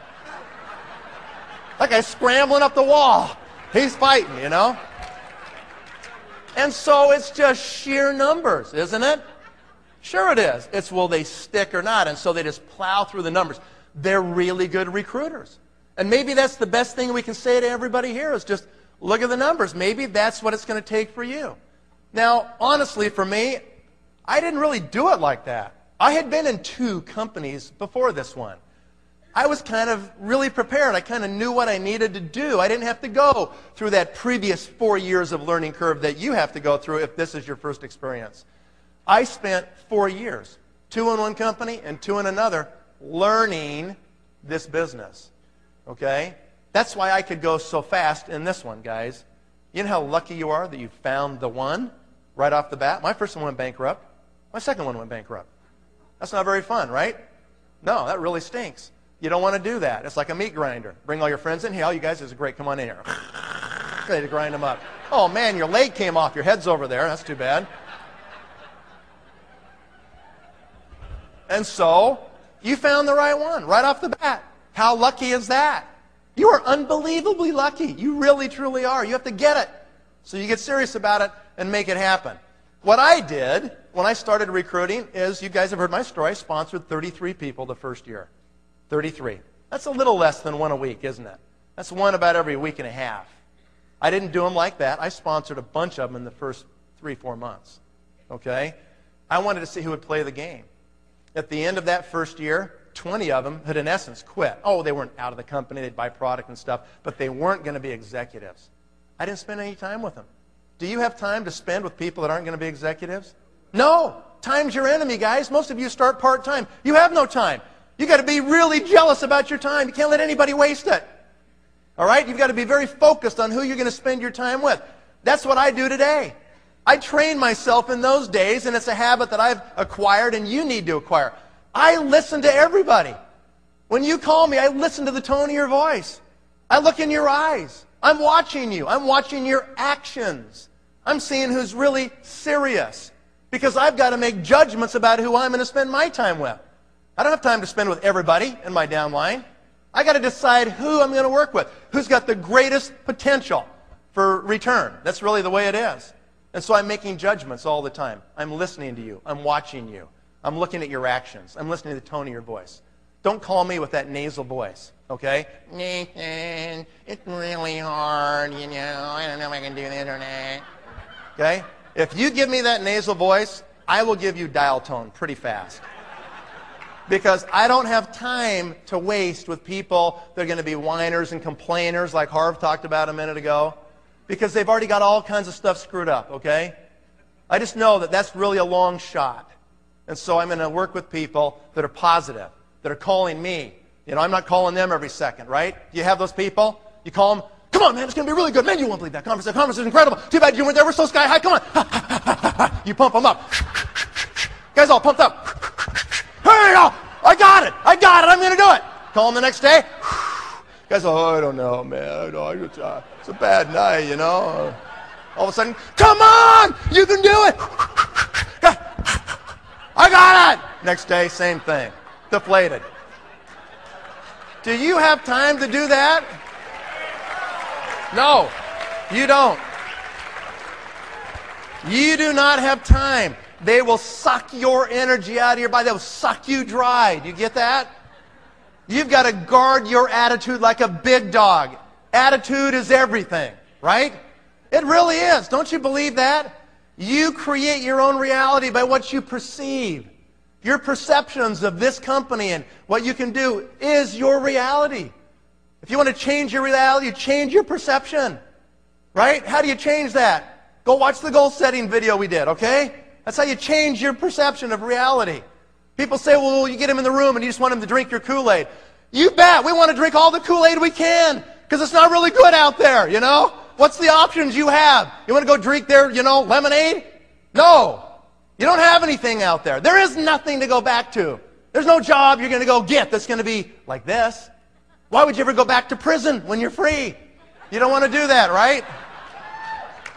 Speaker 1: That guy's scrambling up the wall. He's fighting, you know? And so it's just sheer numbers, isn't it? Sure it is. It's will they stick or not. And so they just plow through the numbers. They're really good recruiters. And maybe that's the best thing we can say to everybody here is just look at the numbers. Maybe that's what it's going to take for you. Now, honestly, for me, I didn't really do it like that. I had been in two companies before this one. I was kind of really prepared. I kind of knew what I needed to do. I didn't have to go through that previous four years of learning curve that you have to go through if this is your first experience. I spent four years, two in one company and two in another, learning this business. Okay? That's why I could go so fast in this one, guys. You know how lucky you are that you found the one right off the bat? My first one went bankrupt. My second one went bankrupt. That's not very fun, right? No, that really stinks. You don't want to do that. It's like a meat grinder. Bring all your friends in. All you guys, this is great. Come on in here. To grind them up. Oh, man, your leg came off. Your head's over there. That's too bad. And so, you found the right one right off the bat. How lucky is that? You are unbelievably lucky. You really, truly are. You have to get it. So you get serious about it and make it happen. What I did when I started recruiting is, you guys have heard my story, I sponsored 33 people the first year. 33. That's a little less than one a week, isn't it? That's one about every week and a half. I didn't do them like that. I sponsored a bunch of them in the first three, four months. Okay? I wanted to see who would play the game. At the end of that first year, 20 of them had, in essence, quit. Oh, they weren't out of the company, they'd buy product and stuff, but they weren't going to be executives. I didn't spend any time with them. Do you have time to spend with people that aren't going to be executives? No. Time's your enemy, guys. Most of you start part time. You have no time. You got to be really jealous about your time. You can't let anybody waste it. All right? You've got to be very focused on who you're going to spend your time with. That's what I do today. I train myself in those days, and it's a habit that I've acquired and you need to acquire. I listen to everybody. When you call me, I listen to the tone of your voice. I look in your eyes. I'm watching you. I'm watching your actions. I'm seeing who's really serious because I've got to make judgments about who I'm going to spend my time with. I don't have time to spend with everybody in my downline. I got to decide who I'm going to work with, who's got the greatest potential for return. That's really the way it is. And so I'm making judgments all the time. I'm listening to you. I'm watching you. I'm looking at your actions. I'm listening to the tone of your voice. Don't call me with that nasal voice, okay? Nathan, it's really hard, you know. I don't know if I can do this not. Okay? If you give me that nasal voice, I will give you dial tone pretty fast. Because I don't have time to waste with people that are going to be whiners and complainers like Harv talked about a minute ago because they've already got all kinds of stuff screwed up, okay? I just know that that's really a long shot. And so I'm going to work with people that are positive, that are calling me. You know, I'm not calling them every second, right? Do you have those people? You call them, come on, man, it's going to be really good. Man, you won't believe that conference. That conference is incredible. Too bad you weren't there. We're so sky high. Come on. you pump them up. Guys all pumped up. Hey, I got it. I got it. I'm going to do it. Call him the next day. Guys, oh, I don't know, man. I uh, it's a bad night, you know. All of a sudden, come on, you can do it. I got it. Next day, same thing. Deflated. Do you have time to do that? No, you don't. You do not have time. They will suck your energy out of your body. They will suck you dry. Do you get that? You've got to guard your attitude like a big dog. Attitude is everything, right? It really is. Don't you believe that? You create your own reality by what you perceive. Your perceptions of this company and what you can do is your reality. If you want to change your reality, you change your perception. Right? How do you change that? Go watch the goal setting video we did, okay? That's how you change your perception of reality. People say, well, you get him in the room and you just want him to drink your Kool-Aid. You bet. We want to drink all the Kool-Aid we can because it's not really good out there, you know? What's the options you have? You want to go drink their, you know, lemonade? No. You don't have anything out there. There is nothing to go back to. There's no job you're going to go get that's going to be like this. Why would you ever go back to prison when you're free? You don't want to do that, right?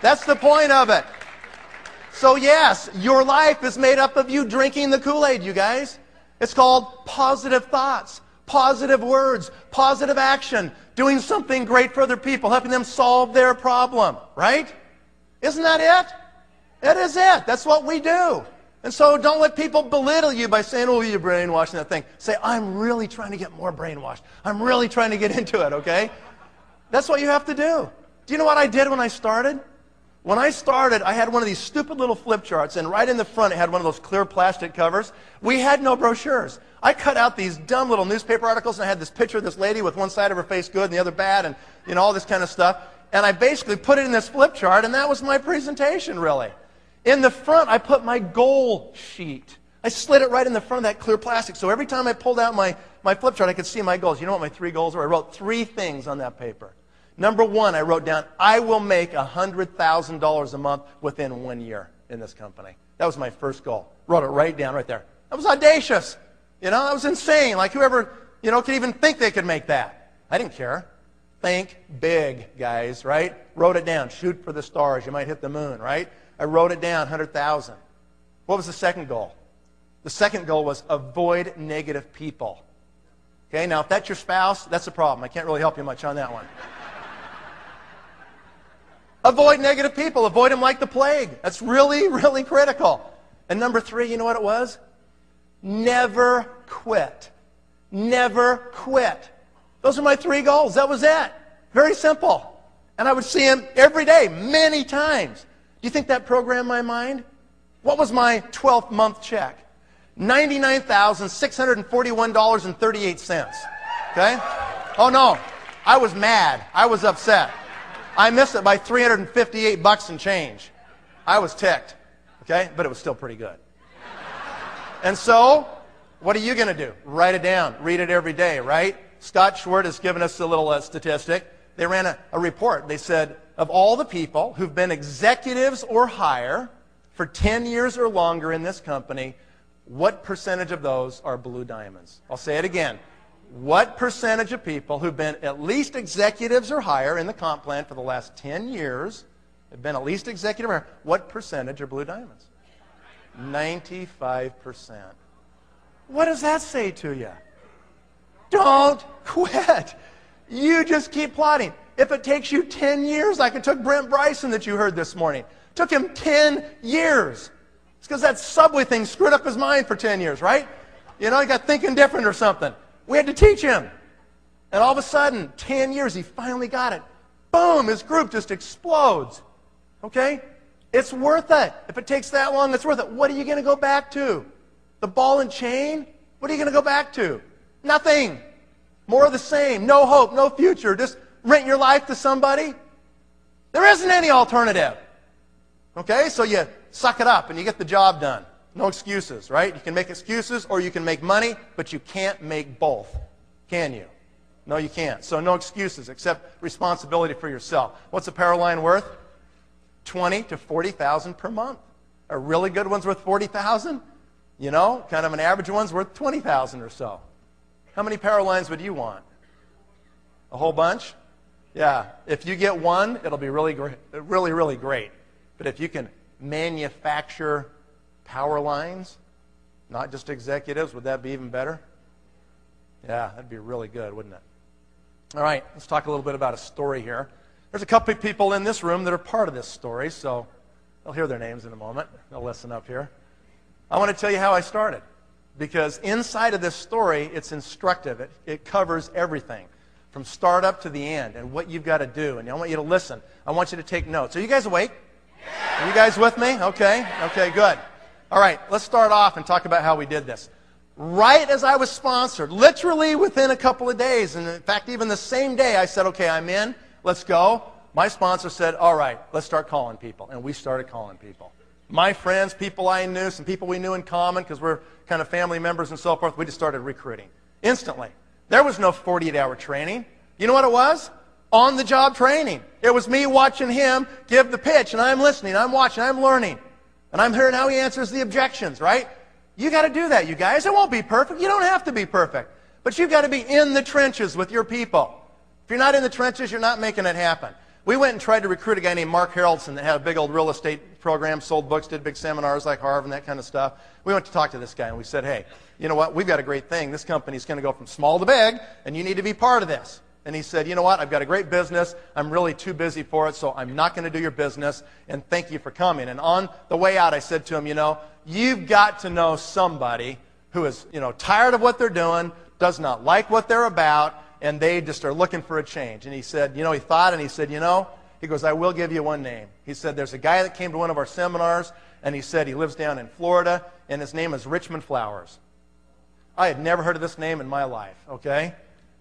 Speaker 1: That's the point of it. So, yes, your life is made up of you drinking the Kool Aid, you guys. It's called positive thoughts, positive words, positive action, doing something great for other people, helping them solve their problem, right? Isn't that it? That is it. That's what we do. And so don't let people belittle you by saying, oh, you're brainwashing that thing. Say, I'm really trying to get more brainwashed. I'm really trying to get into it, okay? That's what you have to do. Do you know what I did when I started? When I started, I had one of these stupid little flip charts, and right in the front it had one of those clear plastic covers. We had no brochures. I cut out these dumb little newspaper articles, and I had this picture of this lady with one side of her face good and the other bad, and you know all this kind of stuff. And I basically put it in this flip chart, and that was my presentation, really. In the front, I put my goal sheet. I slid it right in the front of that clear plastic, so every time I pulled out my, my flip chart, I could see my goals. You know what my three goals were? I wrote three things on that paper. Number one, I wrote down, I will make $100,000 a month within one year in this company. That was my first goal. Wrote it right down right there. That was audacious. You know, that was insane. Like whoever, you know, could even think they could make that. I didn't care. Think big, guys, right? Wrote it down. Shoot for the stars. You might hit the moon, right? I wrote it down, 100,000. What was the second goal? The second goal was avoid negative people. Okay, now if that's your spouse, that's a problem. I can't really help you much on that one. Avoid negative people. Avoid them like the plague. That's really, really critical. And number three, you know what it was? Never quit. Never quit. Those are my three goals. That was it. Very simple. And I would see him every day, many times. Do you think that programmed my mind? What was my 12th month check? $99,641.38. Okay? Oh no. I was mad. I was upset. I missed it by 358 bucks and change. I was ticked. Okay? But it was still pretty good. And so, what are you going to do? Write it down. Read it every day, right? Scott Schwerdt has given us a little uh, statistic. They ran a, a report. They said, of all the people who've been executives or higher for 10 years or longer in this company, what percentage of those are blue diamonds? I'll say it again. What percentage of people who've been at least executives or higher in the comp plan for the last 10 years have been at least executive or higher? What percentage are blue diamonds? 95%. What does that say to you? Don't quit. You just keep plotting. If it takes you 10 years, like it took Brent Bryson that you heard this morning, it took him 10 years. It's because that subway thing screwed up his mind for 10 years, right? You know, he got thinking different or something. We had to teach him. And all of a sudden, 10 years, he finally got it. Boom, his group just explodes. Okay? It's worth it. If it takes that long, it's worth it. What are you going to go back to? The ball and chain? What are you going to go back to? Nothing. More of the same. No hope, no future. Just rent your life to somebody. There isn't any alternative. Okay? So you suck it up and you get the job done. No excuses, right? You can make excuses or you can make money, but you can't make both. Can you? No, you can't. So no excuses except responsibility for yourself. What's a power line worth? 20 to 40,000 per month. A really good one's worth 40,000. You know, kind of an average one's worth 20,000 or so. How many power lines would you want? A whole bunch? Yeah. If you get one, it'll be really great, really, really great. But if you can manufacture power lines, not just executives, would that be even better? Yeah, that'd be really good, wouldn't it? All right, let's talk a little bit about a story here. There's a couple of people in this room that are part of this story, so I'll hear their names in a moment. They'll listen up here. I want to tell you how I started because inside of this story, it's instructive. It, it covers everything from startup to the end and what you've got to do. And I want you to listen. I want you to take notes. Are you guys awake? Are you guys with me? Okay. Okay, good. All right, let's start off and talk about how we did this. Right as I was sponsored, literally within a couple of days, and in fact, even the same day, I said, okay, I'm in, let's go. My sponsor said, all right, let's start calling people. And we started calling people. My friends, people I knew, some people we knew in common because we're kind of family members and so forth, we just started recruiting instantly. There was no 48 hour training. You know what it was? On the job training. It was me watching him give the pitch, and I'm listening, I'm watching, I'm learning. And I'm hearing how he answers the objections, right? You got to do that, you guys. It won't be perfect. You don't have to be perfect. But you've got to be in the trenches with your people. If you're not in the trenches, you're not making it happen. We went and tried to recruit a guy named Mark Haroldsen that had a big old real estate program, sold books, did big seminars like Harvard and that kind of stuff. We went to talk to this guy and we said, hey, you know what? We've got a great thing. This company's going to go from small to big and you need to be part of this. And he said, you know what? I've got a great business. I'm really too busy for it, so I'm not going to do your business. And thank you for coming. And on the way out, I said to him, you know, you've got to know somebody who is, you know, tired of what they're doing, does not like what they're about, and they just are looking for a change. And he said, you know, he thought and he said, you know, he goes, I will give you one name. He said, there's a guy that came to one of our seminars, and he said he lives down in Florida, and his name is Richmond Flowers. I had never heard of this name in my life, okay?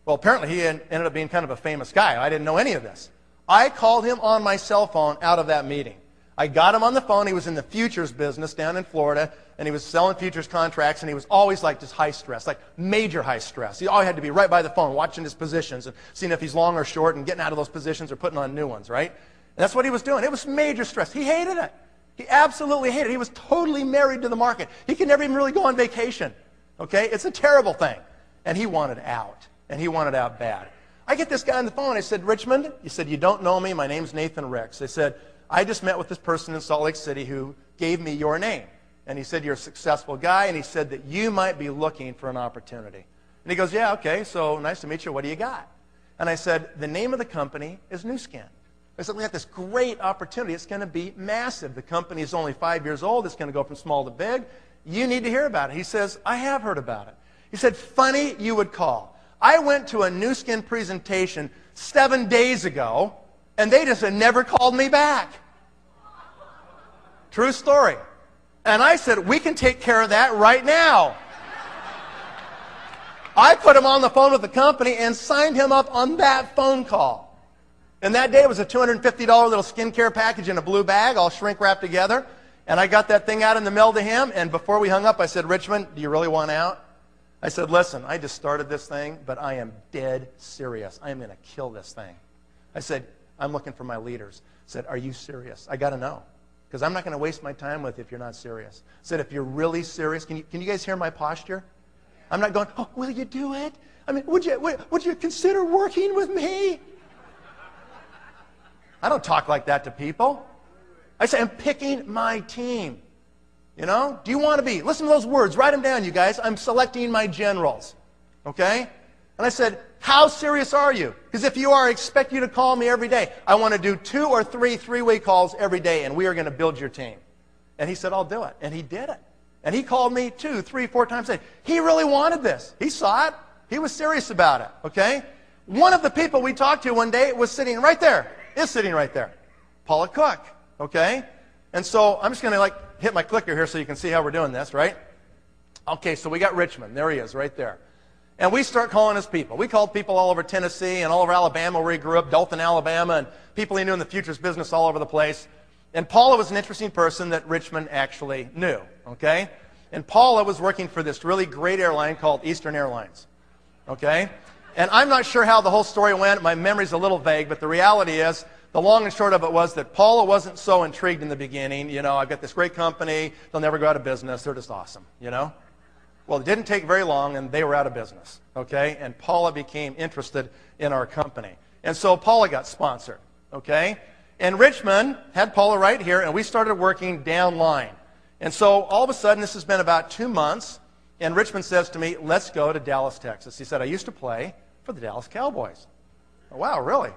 Speaker 1: Well, apparently he ended up being kind of a famous guy. I didn't know any of this. I called him on my cell phone out of that meeting. I got him on the phone. He was in the futures business down in Florida, and he was selling futures contracts, and he was always like just high stress, like major high stress. He always had to be right by the phone, watching his positions and seeing if he's long or short and getting out of those positions or putting on new ones, right? And that's what he was doing. It was major stress. He hated it. He absolutely hated it. He was totally married to the market. He could never even really go on vacation. Okay? It's a terrible thing. And he wanted out. And he wanted out bad. I get this guy on the phone. I said, Richmond, he said, you don't know me. My name's Nathan Ricks. I said, I just met with this person in Salt Lake City who gave me your name. And he said, You're a successful guy. And he said that you might be looking for an opportunity. And he goes, Yeah, okay, so nice to meet you. What do you got? And I said, The name of the company is Nu Skin. I said, we got this great opportunity. It's going to be massive. The company is only five years old. It's going to go from small to big. You need to hear about it. He says, I have heard about it. He said, funny you would call. I went to a Nu Skin presentation seven days ago, and they just had never called me back. True story. And I said, we can take care of that right now. I put him on the phone with the company and signed him up on that phone call. And that day it was a $250 little skincare package in a blue bag, all shrink wrapped together. And I got that thing out in the mail to him. And before we hung up, I said, Richmond, do you really want out? I said, listen, I just started this thing, but I am dead serious. I am going to kill this thing. I said, I'm looking for my leaders. I said, are you serious? I got to know. Because I'm not going to waste my time with you if you're not serious. I said, if you're really serious, can you, can you guys hear my posture? I'm not going, oh, will you do it? I mean, would you, would, would you consider working with me? I don't talk like that to people. I say, I'm picking my team. You know? Do you want to be? Listen to those words. Write them down, you guys. I'm selecting my generals. Okay? And I said, How serious are you? Because if you are, I expect you to call me every day. I want to do two or three three way calls every day, and we are going to build your team. And he said, I'll do it. And he did it. And he called me two, three, four times a day. He really wanted this. He saw it. He was serious about it. Okay? One of the people we talked to one day was sitting right there. Is sitting right there. Paula Cook. Okay? And so I'm just going to like hit my clicker here so you can see how we're doing this, right? Okay, so we got Richmond. There he is, right there. And we start calling his people. We called people all over Tennessee and all over Alabama where he grew up, Dothan, Alabama, and people he knew in the futures business all over the place. And Paula was an interesting person that Richmond actually knew, okay? And Paula was working for this really great airline called Eastern Airlines, okay? And I'm not sure how the whole story went. My memory's a little vague, but the reality is, the long and short of it was that Paula wasn't so intrigued in the beginning. You know, I've got this great company. They'll never go out of business. They're just awesome, you know? Well, it didn't take very long, and they were out of business, okay? And Paula became interested in our company. And so Paula got sponsored, okay? And Richmond had Paula right here, and we started working down line. And so all of a sudden, this has been about two months, and Richmond says to me, let's go to Dallas, Texas. He said, I used to play for the Dallas Cowboys. Wow, really?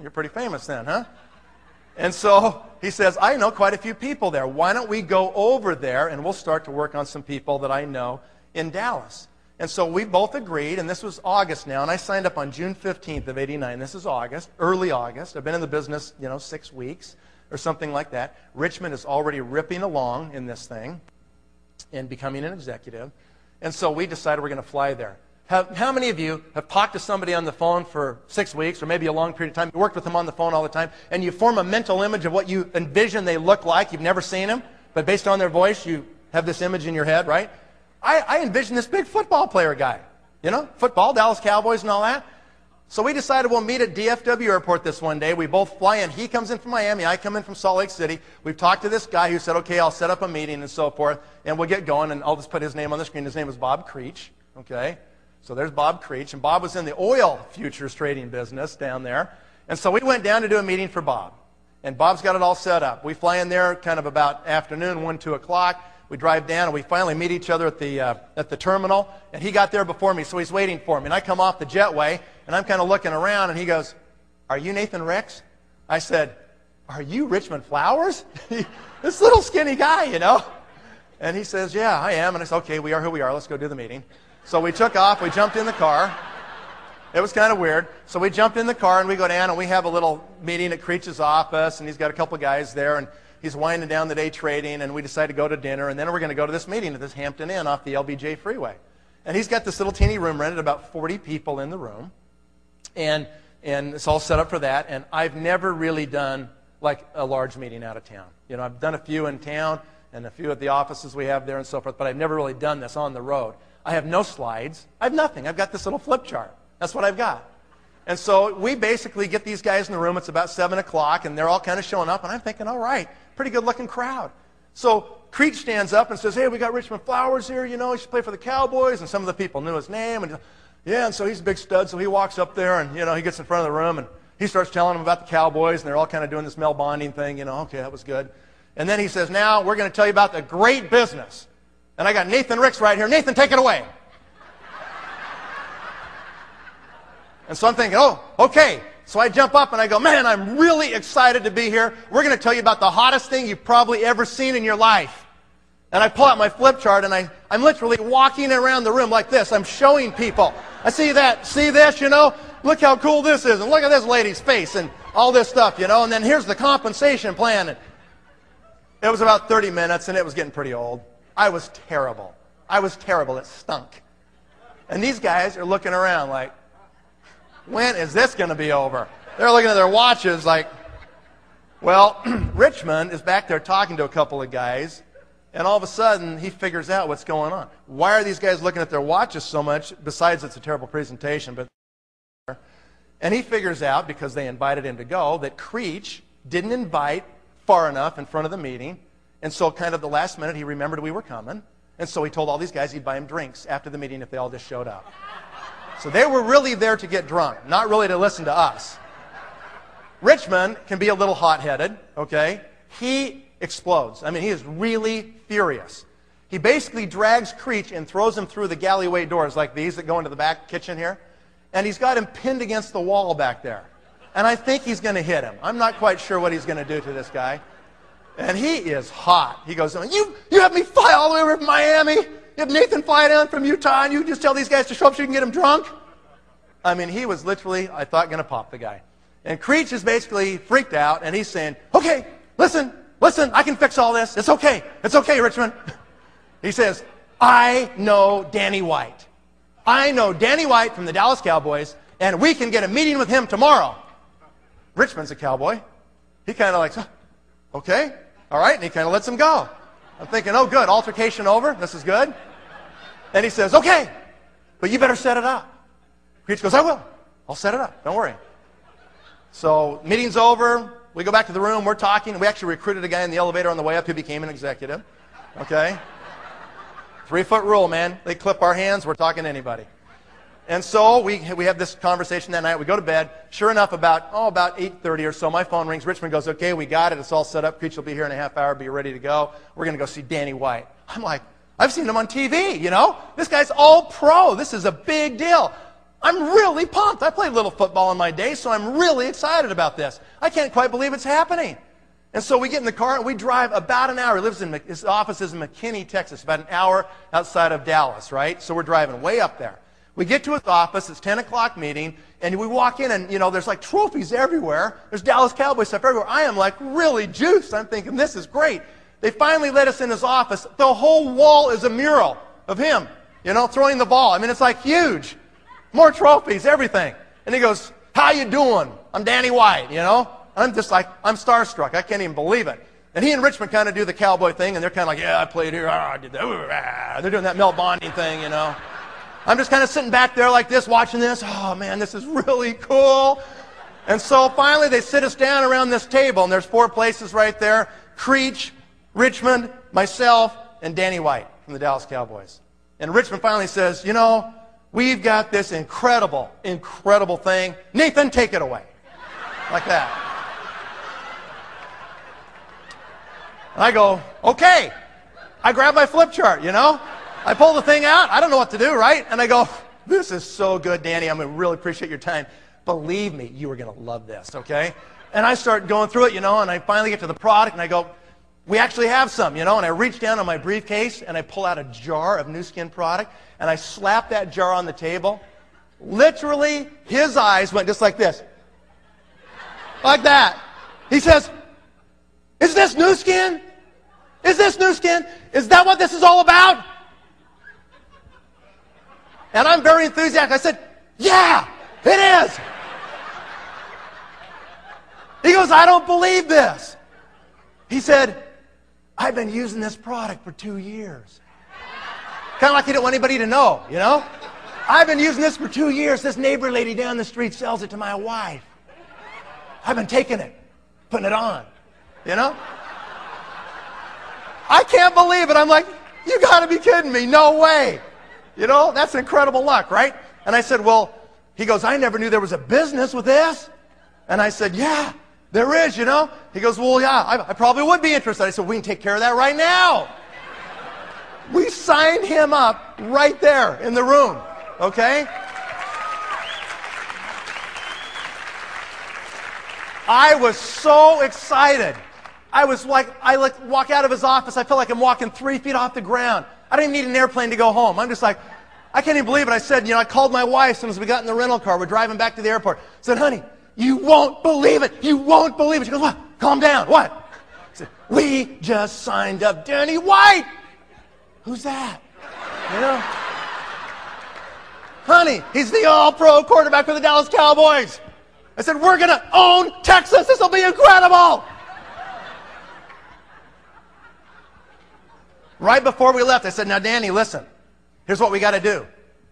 Speaker 1: You're pretty famous then, huh? And so he says, I know quite a few people there. Why don't we go over there and we'll start to work on some people that I know in Dallas? And so we both agreed, and this was August now, and I signed up on June 15th of 89. This is August, early August. I've been in the business, you know, six weeks or something like that. Richmond is already ripping along in this thing and becoming an executive. And so we decided we're going to fly there. How, how, many of you have talked to somebody on the phone for six weeks or maybe a long period of time? You worked with them on the phone all the time, and you form a mental image of what you envision they look like. You've never seen them, but based on their voice, you have this image in your head, right? I, I envision this big football player guy. You know, football, Dallas Cowboys and all that. So we decided we'll meet at DFW Airport this one day. We both fly in. He comes in from Miami. I come in from Salt Lake City. We've talked to this guy who said, okay, I'll set up a meeting and so forth, and we'll get going. And I'll just put his name on the screen. His name is Bob Creech. Okay? So there's Bob Creech. And Bob was in the oil futures trading business down there. And so we went down to do a meeting for Bob. And Bob's got it all set up. We fly in there kind of about afternoon, 1, 2 o'clock. We drive down and we finally meet each other at the, uh, at the terminal. And he got there before me, so he's waiting for me. And I come off the jetway and I'm kind of looking around and he goes, Are you Nathan Ricks? I said, Are you Richmond Flowers? this little skinny guy, you know? And he says, Yeah, I am. And I said, Okay, we are who we are. Let's go do the meeting. So we took off. We jumped in the car. It was kind of weird. So we jumped in the car and we go down and we have a little meeting at Creech's office and he's got a couple guys there. And he's winding down the day trading, and we decide to go to dinner, and then we're going to go to this meeting at this Hampton Inn off the LBJ freeway. And he's got this little teeny room rented, about 40 people in the room, and, and it's all set up for that. And I've never really done like a large meeting out of town. You know, I've done a few in town and a few at the offices we have there and so forth, but I've never really done this on the road. I have no slides. I have nothing. I've got this little flip chart. That's what I've got. And so we basically get these guys in the room. It's about 7 o'clock, and they're all kind of showing up. And I'm thinking, all right, pretty good looking crowd. So Creech stands up and says, hey, we got Richmond Flowers here. You know, he should play for the Cowboys. And some of the people knew his name. And yeah, and so he's a big stud. So he walks up there, and, you know, he gets in front of the room, and he starts telling them about the Cowboys. And they're all kind of doing this Mel bonding thing. You know, okay, that was good. And then he says, now we're going to tell you about the great business. And I got Nathan Ricks right here. Nathan, take it away. And so I'm thinking, oh, okay, So I jump up and I go, man, I'm really excited to be here. We're going to tell you about the hottest thing you've probably ever seen in your life. And I pull out my flip chart and I, I'm literally walking around the room like this. I'm showing people. I see that, see this, you know? Look how cool this is. And look at this lady's face and all this stuff, you know? And then here's the compensation plan. And it was about 30 minutes and it was getting pretty old. I was terrible. I was terrible. It stunk. And these guys are looking around like, when is this going to be over? They're looking at their watches like, well, Richmond is back there talking to a couple of guys, and all of a sudden he figures out what's going on. Why are these guys looking at their watches so much? Besides, it's a terrible presentation, but. And he figures out, because they invited him to go, that Creech didn't invite far enough in front of the meeting. And so, kind of the last minute, he remembered we were coming. And so he told all these guys he'd buy them drinks after the meeting if they all just showed up. So they were really there to get drunk, not really to listen to us. Richmond can be a little hot headed, okay? He explodes. I mean, he is really furious. He basically drags Creech and throws him through the galleyway doors like these that go into the back kitchen here. And he's got him pinned against the wall back there. And I think he's going to hit him. I'm not quite sure what he's going to do to this guy. And he is hot. He goes, you, you have me fly all the way over from Miami? You have Nathan fly down from Utah and you just tell these guys to show up so you can get him drunk? I mean, he was literally, I thought, going to pop the guy. And Creech is basically freaked out and he's saying, okay, listen, listen, I can fix all this. It's okay. It's okay, Richmond. he says, I know Danny White. I know Danny White from the Dallas Cowboys and we can get a meeting with him tomorrow. Richmond's a cowboy. He kind of like, okay, all right, and he kind of lets him go. I'm thinking, oh, good, altercation over. This is good. And he says, okay, but you better set it up. Creech goes, I will. I'll set it up. Don't worry. So meeting's over. We go back to the room. We're talking. We actually recruited a guy in the elevator on the way up who became an executive. Okay? Three foot rule, man. They clip our hands. We're talking to anybody. And so we, we have this conversation that night. We go to bed. Sure enough, about, oh, about 8.30 or so, my phone rings. Richmond goes, okay, we got it. It's all set up. Creech will be here in a half hour. Be ready to go. We're going to go see Danny White. I'm like, I've seen him on TV, you know? This guy's all pro. This is a big deal. I'm really pumped. I played little football in my day, so I'm really excited about this. I can't quite believe it's happening. And so we get in the car and we drive about an hour. He lives in his office is in McKinney, Texas, about an hour outside of Dallas, right? So we're driving way up there. We get to his office, it's 10 o'clock meeting, and we walk in and, you know, there's like trophies everywhere. There's Dallas Cowboy stuff everywhere. I am like really juiced. I'm thinking, this is great. They finally let us in his office. The whole wall is a mural of him, you know, throwing the ball. I mean, it's like huge. More trophies, everything. And he goes, how you doing? I'm Danny White, you know? I'm just like, I'm starstruck. I can't even believe it. And he and Richmond kind of do the cowboy thing, and they're kind of like, yeah, I played here. Ah, I did that. They're doing that Mel Bonding thing, you know? I'm just kind of sitting back there like this, watching this. Oh, man, this is really cool. And so finally they sit us down around this table, and there's four places right there. Creech, Richmond, myself, and Danny White from the Dallas Cowboys. And Richmond finally says, you know, we've got this incredible, incredible thing. Nathan, take it away. Like that. And I go, okay. I grab my flip chart, you know? I pull the thing out. I don't know what to do, right? And I go, this is so good, Danny. I'm going to really appreciate your time. Believe me, you are going to love this, okay? And I start going through it, you know, and I finally get to the product and I go, we actually have some, you know, and I reach down on my briefcase and I pull out a jar of Nu Skin product and I slap that jar on the table. Literally, his eyes went just like this. Like that. He says, Is this Nu Skin? Is this Nu Skin? Is that what this is all about? And I'm very enthusiastic. I said, Yeah, it is. He goes, I don't believe this. He said, I've been using this product for two years. Kind of like he didn't want anybody to know, you know? I've been using this for two years. This neighbor lady down the street sells it to my wife. I've been taking it, putting it on, you know? I can't believe it. I'm like, you got to be kidding me. No way. You know, that's incredible luck, right? And I said, well, he goes, I never knew there was a business with this. And I said, yeah, there is, you know. He goes, well, yeah, I, I probably would be interested. I said, we can take care of that right now. we signed him up right there in the room, okay? I was so excited. I was like, I like walk out of his office. I felt like I'm walking three feet off the ground. I don't even need an airplane to go home. I'm just like, I can't even believe it. I said, you know, I called my wife as soon as we got in the rental car. We're driving back to the airport. I said, honey, you won't believe it. You won't believe it. She goes, what? Calm down. What? I said, we just signed up Danny White. Who's that? You know? Honey, he's the all pro quarterback for the Dallas Cowboys. I said, We're going to own Texas. This will be incredible. Right before we left, I said, Now, Danny, listen. Here's what we got to do.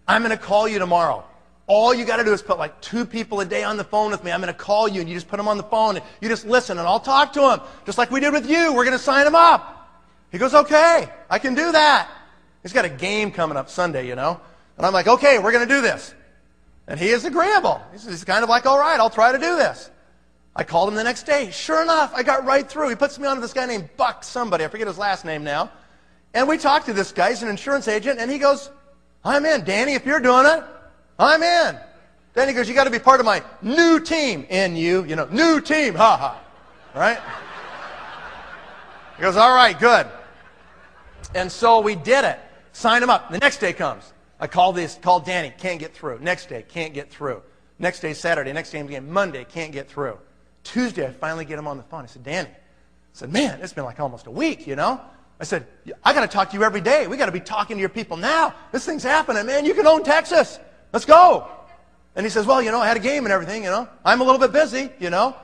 Speaker 1: I'm going to call you tomorrow. All you got to do is put like two people a day on the phone with me. I'm going to call you and you just put them on the phone and you just listen and I'll talk to them. Just like we did with you. We're going to sign them up. He goes, okay, I can do that. He's got a game coming up Sunday, you know. And I'm like, okay, we're going to do this. And he is agreeable. He's kind of like, all right, I'll try to do this. I called him the next day. Sure enough, I got right through. He puts me on to this guy named Buck somebody. I forget his last name now. And we talked to this guy. He's an insurance agent. And he goes, I'm in. Danny, if you're doing it, I'm in. Danny goes, you got to be part of my new team. In you, you know, new team. Ha ha. Right? He goes, all right, good. And so we did it. Sign him up. The next day comes. I call this, call Danny, can't get through. Next day, can't get through. Next day, Saturday. Next day, again, Monday, can't get through. Tuesday, I finally get him on the phone. I said, Danny. I said, man, it's been like almost a week, you know? I said, I got to talk to you every day. We got to be talking to your people now. This thing's happening, man. You can own Texas. Let's go. And he says, well, you know, I had a game and everything, you know. I'm a little bit busy, you know.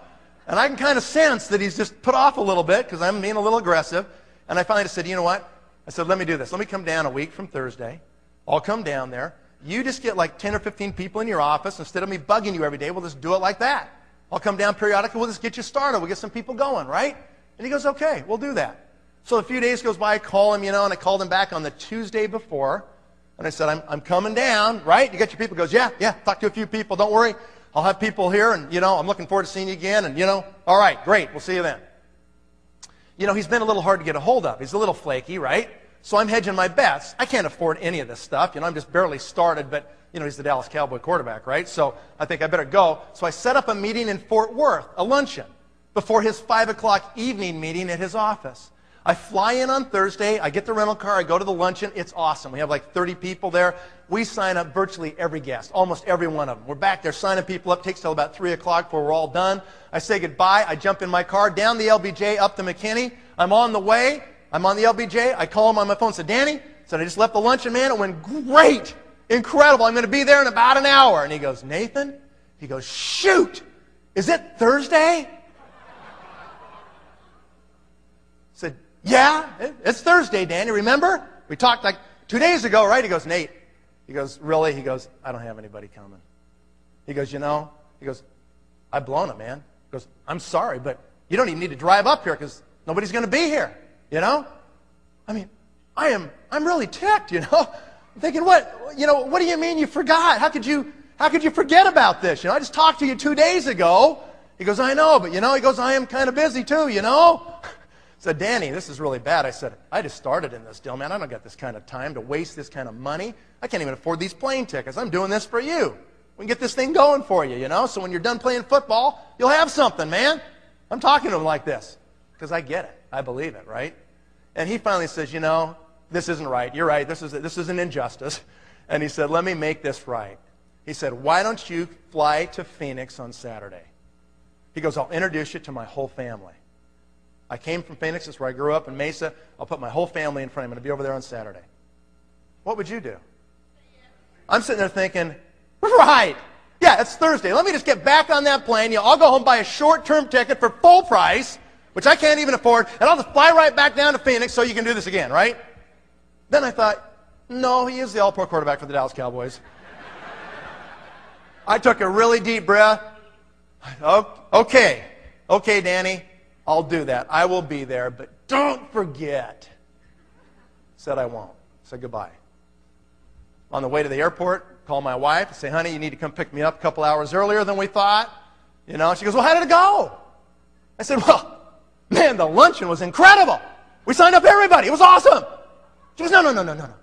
Speaker 1: And I can kind of sense that he's just put off a little bit because I'm being a little aggressive. And I finally just said, you know what? I said, let me do this. Let me come down a week from Thursday. I'll come down there. You just get like 10 or 15 people in your office. Instead of me bugging you every day, we'll just do it like that. I'll come down periodically. We'll just get you started. We'll get some people going, right? And he goes, okay, we'll do that. So a few days goes by. I call him, you know, and I called him back on the Tuesday before. And I said, I'm, I'm coming down, right? You got your people. He goes, yeah, yeah, talk to a few people. Don't worry. I'll have people here. And, you know, I'm looking forward to seeing you again. And, you know, all right, great. We'll see you then. You know, he's been a little hard to get a hold of. He's a little flaky, right? So I'm hedging my bets. I can't afford any of this stuff. You know, I'm just barely started, but, you know, he's the Dallas Cowboy quarterback, right? So I think I better go. So I set up a meeting in Fort Worth, a luncheon, before his 5 o'clock evening meeting at his office. I fly in on Thursday. I get the rental car. I go to the luncheon. It's awesome. We have like 30 people there. We sign up virtually every guest, almost every one of them. We're back there signing people up. Takes till about 3 o'clock before we're all done. I say goodbye. I jump in my car, down the LBJ, up the McKinney. I'm on the way. I'm on the LBJ. I call him on my phone. Said, Danny, said I just left the luncheon, man. It went great, incredible. I'm going to be there in about an hour. And he goes, Nathan. He goes, shoot. Is it Thursday? said, yeah, it's Thursday, Danny. Remember? We talked like two days ago, right? He goes, Nate. He goes, really? He goes, I don't have anybody coming. He goes, you know? He goes, I've blown it, man. He goes, I'm sorry, but you don't even need to drive up here because nobody's going to be here. You know? I mean, I am, I'm really ticked, you know? I'm thinking, what, you know, what do you mean you forgot? How could you, how could you forget about this? You know, I just talked to you two days ago. He goes, I know, but you know, he goes, I am kind of busy too, you know? said, Danny, this is really bad. I said, I just started in this deal, man. I don't got this kind of time to waste this kind of money. I can't even afford these plane tickets. I'm doing this for you. We can get this thing going for you, you know? So when you're done playing football, you'll have something, man. I'm talking to him like this because I get it. I believe it, right? And he finally says, You know, this isn't right. You're right. This is, this is an injustice. And he said, Let me make this right. He said, Why don't you fly to Phoenix on Saturday? He goes, I'll introduce you to my whole family. I came from Phoenix, that's where I grew up in Mesa. I'll put my whole family in front. I'm going to be over there on Saturday. What would you do? I'm sitting there thinking, right. Yeah, it's Thursday. Let me just get back on that plane. Know, I'll go home, buy a short-term ticket for full price which I can't even afford, and I'll just fly right back down to Phoenix so you can do this again, right? Then I thought, no, he is the all pro quarterback for the Dallas Cowboys. I took a really deep breath. Oh, okay, okay, Danny, I'll do that. I will be there, but don't forget. Said I won't. Said goodbye. On the way to the airport, call my wife, and say, honey, you need to come pick me up a couple hours earlier than we thought. You know, she goes, well, how did it go? I said, well, Man, the luncheon was incredible. We signed up everybody. It was awesome. She goes, no, no, no, no, no, no.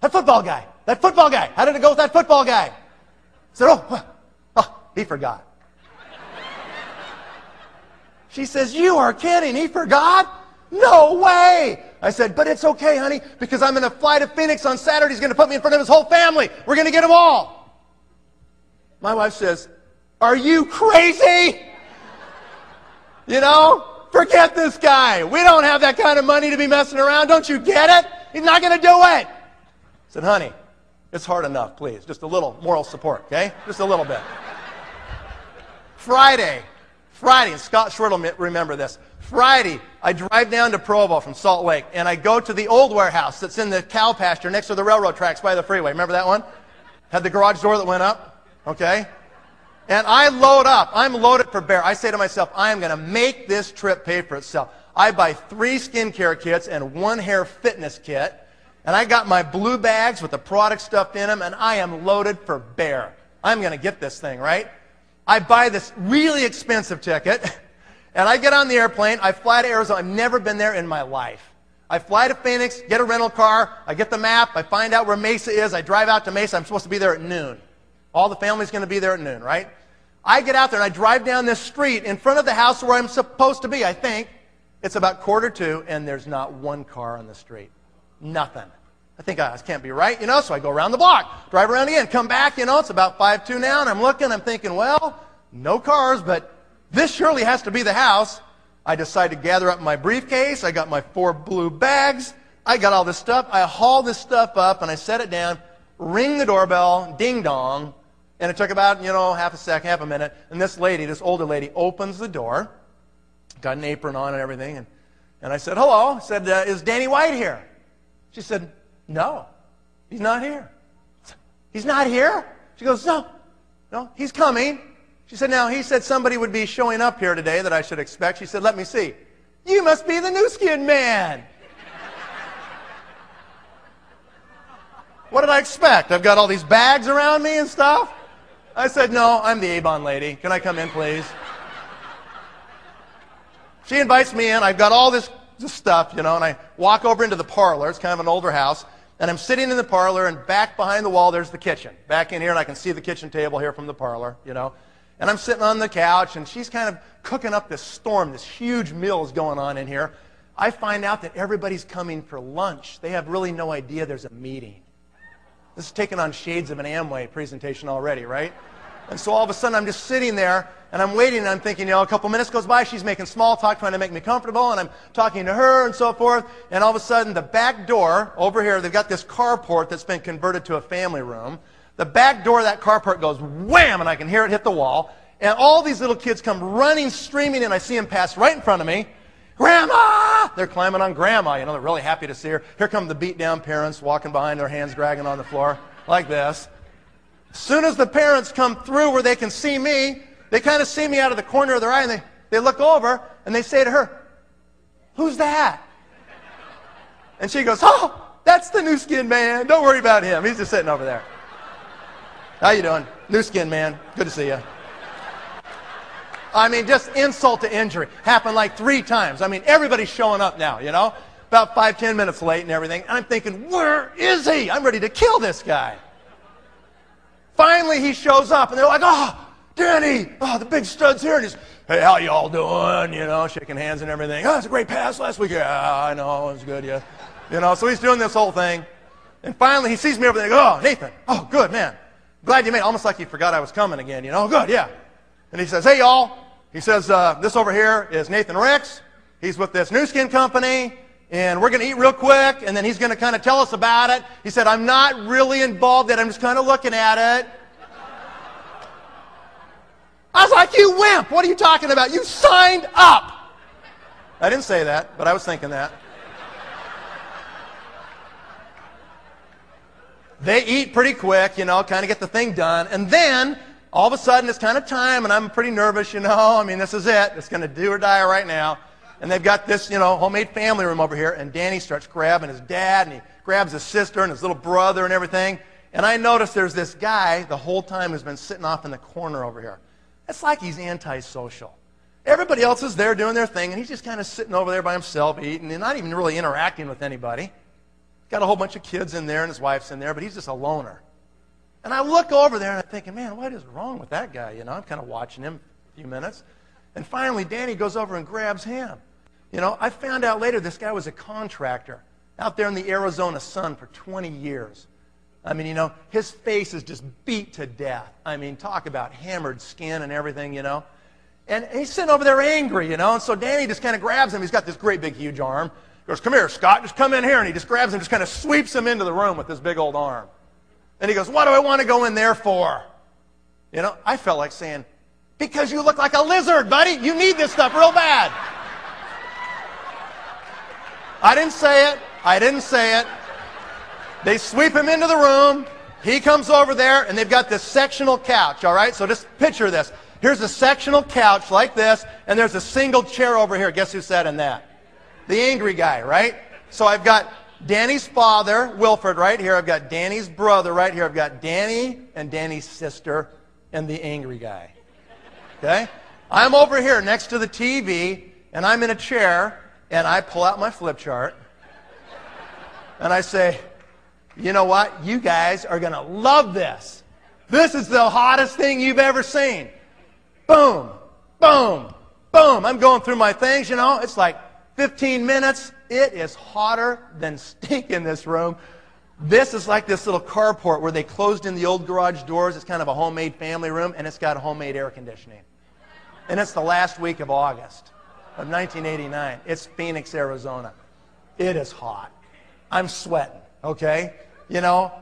Speaker 1: That football guy. That football guy. How did it go with that football guy? I said, oh, oh, he forgot. She says, You are kidding. He forgot? No way. I said, But it's okay, honey, because I'm going to fly to Phoenix on Saturday. He's going to put me in front of his whole family. We're going to get them all. My wife says, Are you crazy? You know, forget this guy. We don't have that kind of money to be messing around. Don't you get it? He's not going to do it. I said, Honey, it's hard enough, please. Just a little moral support, okay? Just a little bit. Friday, Friday, and Scott Schwerdt will remember this. Friday, I drive down to Provo from Salt Lake, and I go to the old warehouse that's in the cow pasture next to the railroad tracks by the freeway. Remember that one? Had the garage door that went up? Okay? And I load up. I'm loaded for bear. I say to myself, I am going to make this trip pay for itself. I buy three skincare kits and one hair fitness kit. And I got my blue bags with the product stuffed in them, and I am loaded for bear. I'm going to get this thing, right? I buy this really expensive ticket, and I get on the airplane. I fly to Arizona. I've never been there in my life. I fly to Phoenix, get a rental car. I get the map. I find out where Mesa is. I drive out to Mesa. I'm supposed to be there at noon. All the family's going to be there at noon, right? I get out there and I drive down this street in front of the house where I'm supposed to be, I think. It's about quarter two, and there's not one car on the street. Nothing. I think this can't be right, you know, so I go around the block, drive around again, come back, you know, it's about 5-2 now, and I'm looking, I'm thinking, well, no cars, but this surely has to be the house. I decide to gather up my briefcase. I got my four blue bags. I got all this stuff. I haul this stuff up, and I set it down, ring the doorbell, ding dong, and it took about, you know, half a second, half a minute, and this lady, this older lady, opens the door, got an apron on and everything, and, and I said, hello. I said, uh, is Danny White here? She said, no, he's not here. He's not here? She goes, No, no, he's coming. She said, Now, he said somebody would be showing up here today that I should expect. She said, Let me see. You must be the Nu Skin man. what did I expect? I've got all these bags around me and stuff. I said, No, I'm the Avon lady. Can I come in, please? She invites me in. I've got all this, this stuff, you know, and I walk over into the parlor. It's kind of an older house. And I'm sitting in the parlor, and back behind the wall, there's the kitchen. Back in here, and I can see the kitchen table here from the parlor, you know. And I'm sitting on the couch, and she's kind of cooking up this storm. This huge meal is going on in here. I find out that everybody's coming for lunch. They have really no idea there's a meeting. This is taking on shades of an Amway presentation already, right? And so all of a sudden, I'm just sitting there and I'm waiting and I'm thinking, you know, a couple minutes goes by, she's making small talk, trying to make me comfortable, and I'm talking to her and so forth. And all of a sudden, the back door over here, they've got this carport that's been converted to a family room. The back door of that carport goes wham, and I can hear it hit the wall. And all these little kids come running, streaming, and I see them pass right in front of me. Grandma! They're climbing on Grandma. You know, they're really happy to see her. Here come the beat down parents walking behind, their hands dragging on the floor like this. As soon as the parents come through where they can see me, they kind of see me out of the corner of their eye and they, they look over and they say to her, Who's that? And she goes, Oh, that's the Nu Skin man. Don't worry about him. He's just sitting over there. How you doing? Nu Skin man. Good to see you. I mean, just insult to injury. Happened like three times. I mean, everybody's showing up now, you know? About five, ten minutes late and everything. And I'm thinking, where is he? I'm ready to kill this guy. Finally, he shows up, and they're like, oh, Danny, oh, the big stud's here. And he's, hey, how y'all doing? You know, shaking hands and everything. Oh, it's a great pass last week. Yeah, I know, it was good, yeah. You know, so he's doing this whole thing. And finally, he sees me over there and goes, oh, Nathan, oh, good, man. Glad you made it. Almost like he forgot I was coming again, you know. Good, yeah. And he says, hey, y'all. He says, uh, this over here is Nathan Ricks. He's with this Nu Skin company and we're going to eat real quick, and then he's going to kind of tell us about it. He said, I'm not really involved in it. I'm just kind of looking at it. I was like, you wimp. What are you talking about? You signed up. I didn't say that, but I was thinking that. They eat pretty quick, you know, kind of get the thing done. And then, all of a sudden, it's kind of time, and I'm pretty nervous, you know. I mean, this is it. It's going to do or die right now. And they've got this, you know, homemade family room over here. And Danny starts grabbing his dad, and he grabs his sister and his little brother and everything. And I notice there's this guy the whole time who's been sitting off in the corner over here. It's like he's antisocial. Everybody else is there doing their thing, and he's just kind of sitting over there by himself eating and not even really interacting with anybody. Got a whole bunch of kids in there, and his wife's in there, but he's just a loner. And I look over there, and I'm thinking, man, what is wrong with that guy? You know, I'm kind of watching him a few minutes. And finally, Danny goes over and grabs him. You know, I found out later this guy was a contractor out there in the Arizona sun for 20 years. I mean, you know, his face is just beat to death. I mean, talk about hammered skin and everything, you know. And he's sitting over there angry, you know. And so Danny just kind of grabs him. He's got this great big huge arm. He goes, Come here, Scott, just come in here. And he just grabs him, just kind of sweeps him into the room with this big old arm. And he goes, What do I want to go in there for? You know, I felt like saying, Because you look like a lizard, buddy. You need this stuff real bad. I didn't say it. I didn't say it. They sweep him into the room. He comes over there, and they've got this sectional couch, all right? So just picture this. Here's a sectional couch like this, and there's a single chair over here. Guess who sat in that? The angry guy, right? So I've got Danny's father, Wilford, right here. I've got Danny's brother right here. I've got Danny and Danny's sister and the angry guy. Okay? I'm over here next to the TV, and I'm in a chair, and I pull out my flip chart, and I say, you know what? You guys are going to love this. This is the hottest thing you've ever seen. Boom, boom, boom. I'm going through my things, you know. It's like 15 minutes. It is hotter than stink in this room. This is like this little carport where they closed in the old garage doors. It's kind of a homemade family room, and it's got homemade air conditioning. And it's the last week of August of 1989. It's Phoenix, Arizona. It is hot. I'm sweating, okay? You know,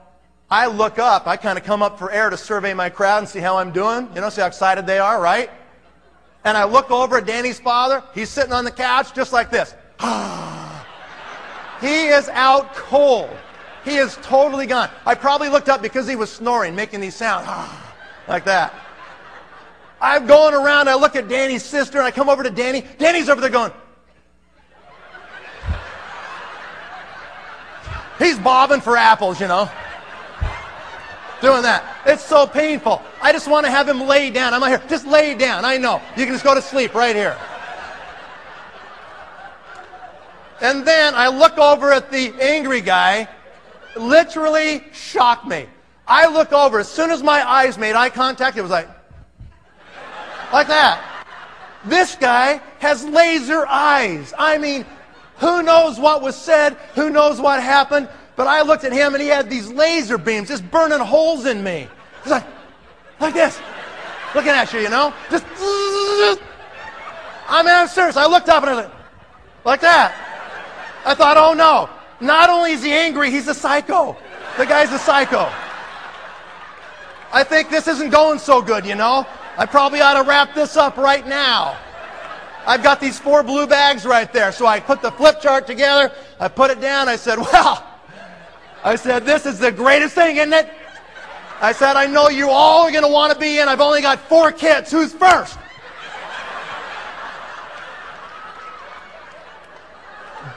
Speaker 1: I look up, I kind of come up for air to survey my crowd and see how I'm doing. You know, see how excited they are, right? And I look over at Danny's father. He's sitting on the couch just like this. he is out cold. He is totally gone. I probably looked up because he was snoring, making these sounds like that. I'm going around, I look at Danny's sister, and I come over to Danny. Danny's over there going, He's bobbing for apples, you know. Doing that. It's so painful. I just want to have him lay down. I'm not here. Just lay down. I know. You can just go to sleep right here. And then I look over at the angry guy, literally shocked me. I look over, as soon as my eyes made eye contact, it was like, like that. This guy has laser eyes. I mean, who knows what was said? Who knows what happened? But I looked at him and he had these laser beams just burning holes in me. He's like, like this. Looking at you, you know? Just, I mean, I'm serious. I looked up and I was like, like that. I thought, oh no. Not only is he angry, he's a psycho. The guy's a psycho. I think this isn't going so good, you know? I probably ought to wrap this up right now. I've got these four blue bags right there. So I put the flip chart together. I put it down. I said, well, I said, this is the greatest thing, isn't it? I said, I know you all are going to want to be in. I've only got four kids. Who's first?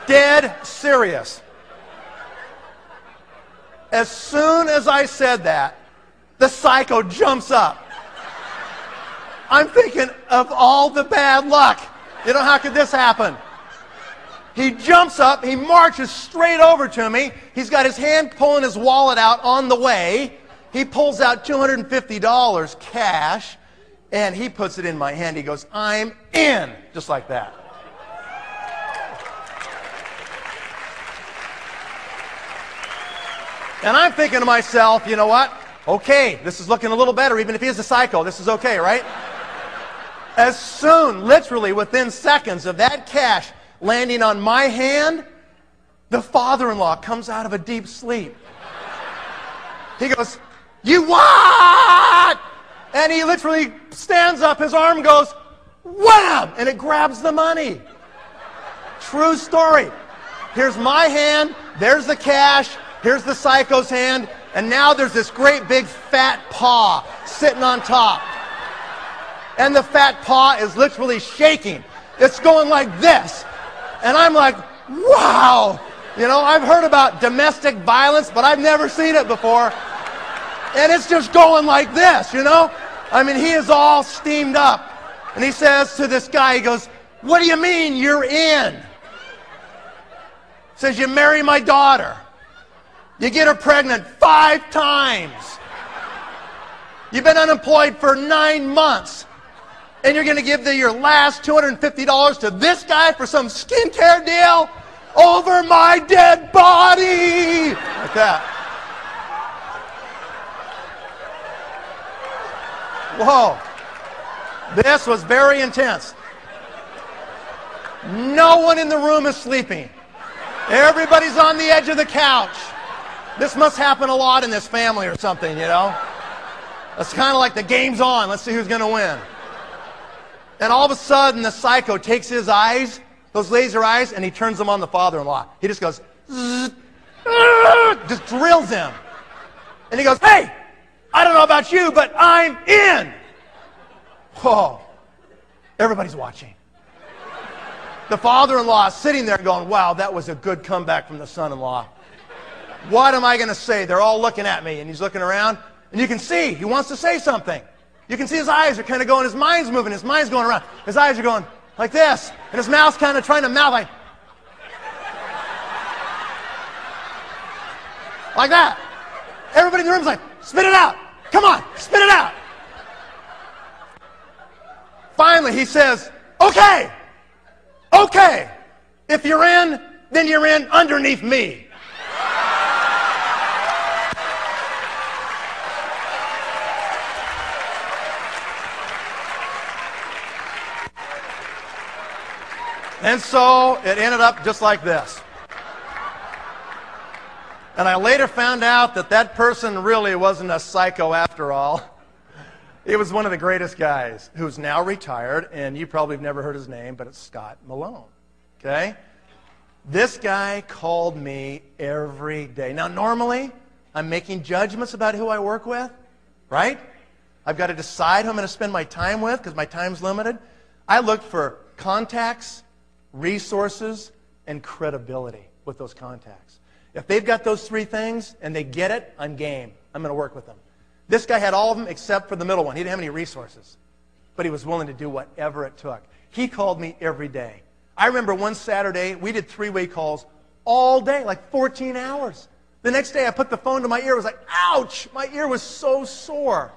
Speaker 1: Dead serious. As soon as I said that, the psycho jumps up. I'm thinking of all the bad luck. You know, how could this happen? He jumps up, he marches straight over to me. He's got his hand pulling his wallet out on the way. He pulls out $250 cash and he puts it in my hand. He goes, I'm in, just like that. And I'm thinking to myself, you know what? Okay, this is looking a little better, even if he is a psycho. This is okay, right? As soon, literally within seconds of that cash landing on my hand, the father in law comes out of a deep sleep. He goes, You what? And he literally stands up, his arm goes, wham! And it grabs the money. True story. Here's my hand, there's the cash, here's the psycho's hand, and now there's this great big fat paw sitting on top and the fat paw is literally shaking. It's going like this. And I'm like, wow. You know, I've heard about domestic violence, but I've never seen it before. And it's just going like this, you know? I mean, he is all steamed up. And he says to this guy, he goes, What do you mean you're in? Says, You marry my daughter. You get her pregnant five times. You've been unemployed for nine months. And you're going to give the, your last $250 to this guy for some skincare deal over my dead body. Like that. Whoa. This was very intense. No one in the room is sleeping. Everybody's on the edge of the couch. This must happen a lot in this family or something, you know? It's kind of like the game's on. Let's see who's going to win. And all of a sudden, the psycho takes his eyes, those laser eyes, and he turns them on the father in law. He just goes, just drills him. And he goes, Hey, I don't know about you, but I'm in. Whoa. Everybody's watching. The father in law is sitting there going, Wow, that was a good comeback from the son in law. What am I going to say? They're all looking at me. And he's looking around, and you can see he wants to say something. You can see his eyes are kind of going, his mind's moving, his mind's going around. His eyes are going like this, and his mouth's kind of trying to mouth like, like that. Everybody in the room's like, spit it out. Come on, spit it out. Finally, he says, okay, okay. If you're in, then you're in underneath me. And so it ended up just like this. And I later found out that that person really wasn't a psycho after all. It was one of the greatest guys who's now retired, and you probably have never heard his name, but it's Scott Malone. Okay? This guy called me every day. Now, normally, I'm making judgments about who I work with, right? I've got to decide who I'm going to spend my time with because my time's limited. I look for contacts resources, and credibility with those contacts. If they've got those three things and they get it, I'm game. I'm going to work with them. This guy had all of them except for the middle one. He didn't have any resources, but he was willing to do whatever it took. He called me every day. I remember one Saturday, we did three way calls all day, like 14 hours. The next day, I put the phone to my ear. It was like, ouch! My ear was so sore.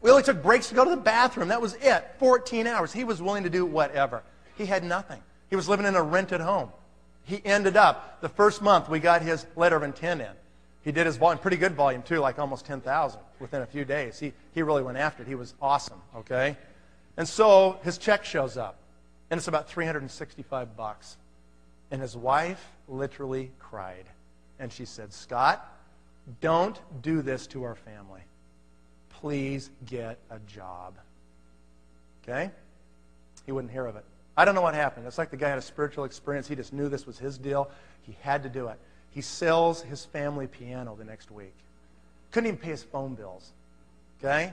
Speaker 1: We only took breaks to go to the bathroom. That was it. 14 hours. He was willing to do whatever. He had nothing. He was living in a rented home. He ended up, the first month, we got his letter of intent in. He did his volume, pretty good volume too, like almost 10,000 within a few days. He, he really went after it. He was awesome, okay? And so his check shows up, and it's about 365 bucks. And his wife literally cried. And she said, Scott, don't do this to our family. Please get a job. Okay? He wouldn't hear of it. I don't know what happened. It's like the guy had a spiritual experience. He just knew this was his deal. He had to do it. He sells his family piano the next week. Couldn't even pay his phone bills. Okay?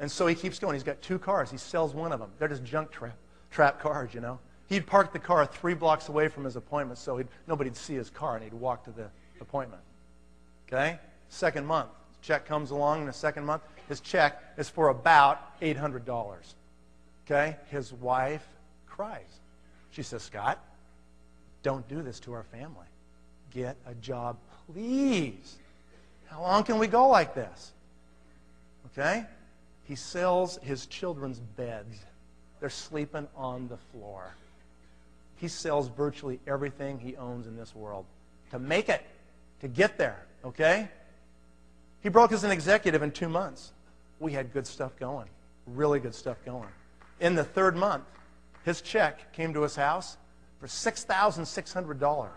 Speaker 1: And so he keeps going. He's got two cars. He sells one of them. They're just junk trap, trap cars, you know. He'd park the car three blocks away from his appointment so he'd, nobody'd see his car and he'd walk to the appointment. Okay? Second month. Check comes along in the second month. His check is for about $800. Okay? His wife cries. She says, Scott, don't do this to our family. Get a job, please. How long can we go like this? Okay? He sells his children's beds. They're sleeping on the floor. He sells virtually everything he owns in this world to make it, to get there. Okay? He broke as an executive in two months. We had good stuff going, really good stuff going. In the third month, his check came to his house for $6,600.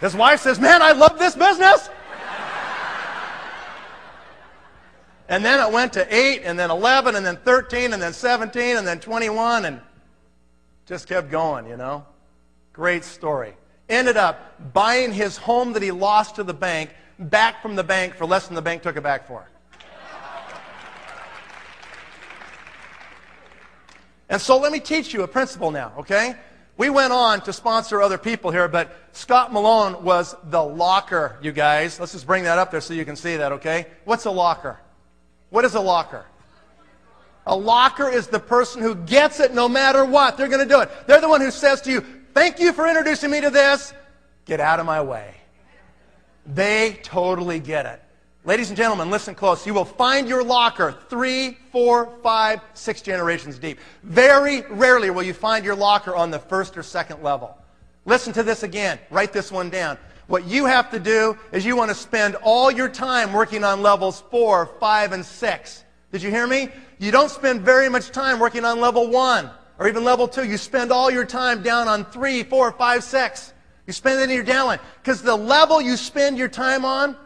Speaker 1: His wife says, Man, I love this business. and then it went to 8, and then 11, and then 13, and then 17, and then 21, and just kept going, you know. Great story. Ended up buying his home that he lost to the bank back from the bank for less than the bank took it back for. And so let me teach you a principle now, okay? We went on to sponsor other people here, but Scott Malone was the locker, you guys. Let's just bring that up there so you can see that, okay? What's a locker? What is a locker? A locker is the person who gets it no matter what. They're going to do it. They're the one who says to you, Thank you for introducing me to this. Get out of my way. They totally get it. Ladies and gentlemen, listen close. You will find your locker three, four, five, six generations deep. Very rarely will you find your locker on the first or second level. Listen to this again. Write this one down. What you have to do is you want to spend all your time working on levels four, five, and six. Did you hear me? You don't spend very much time working on level one or even level two. You spend all your time down on three, four, five, six. You spend it in your downline. Because the level you spend your time on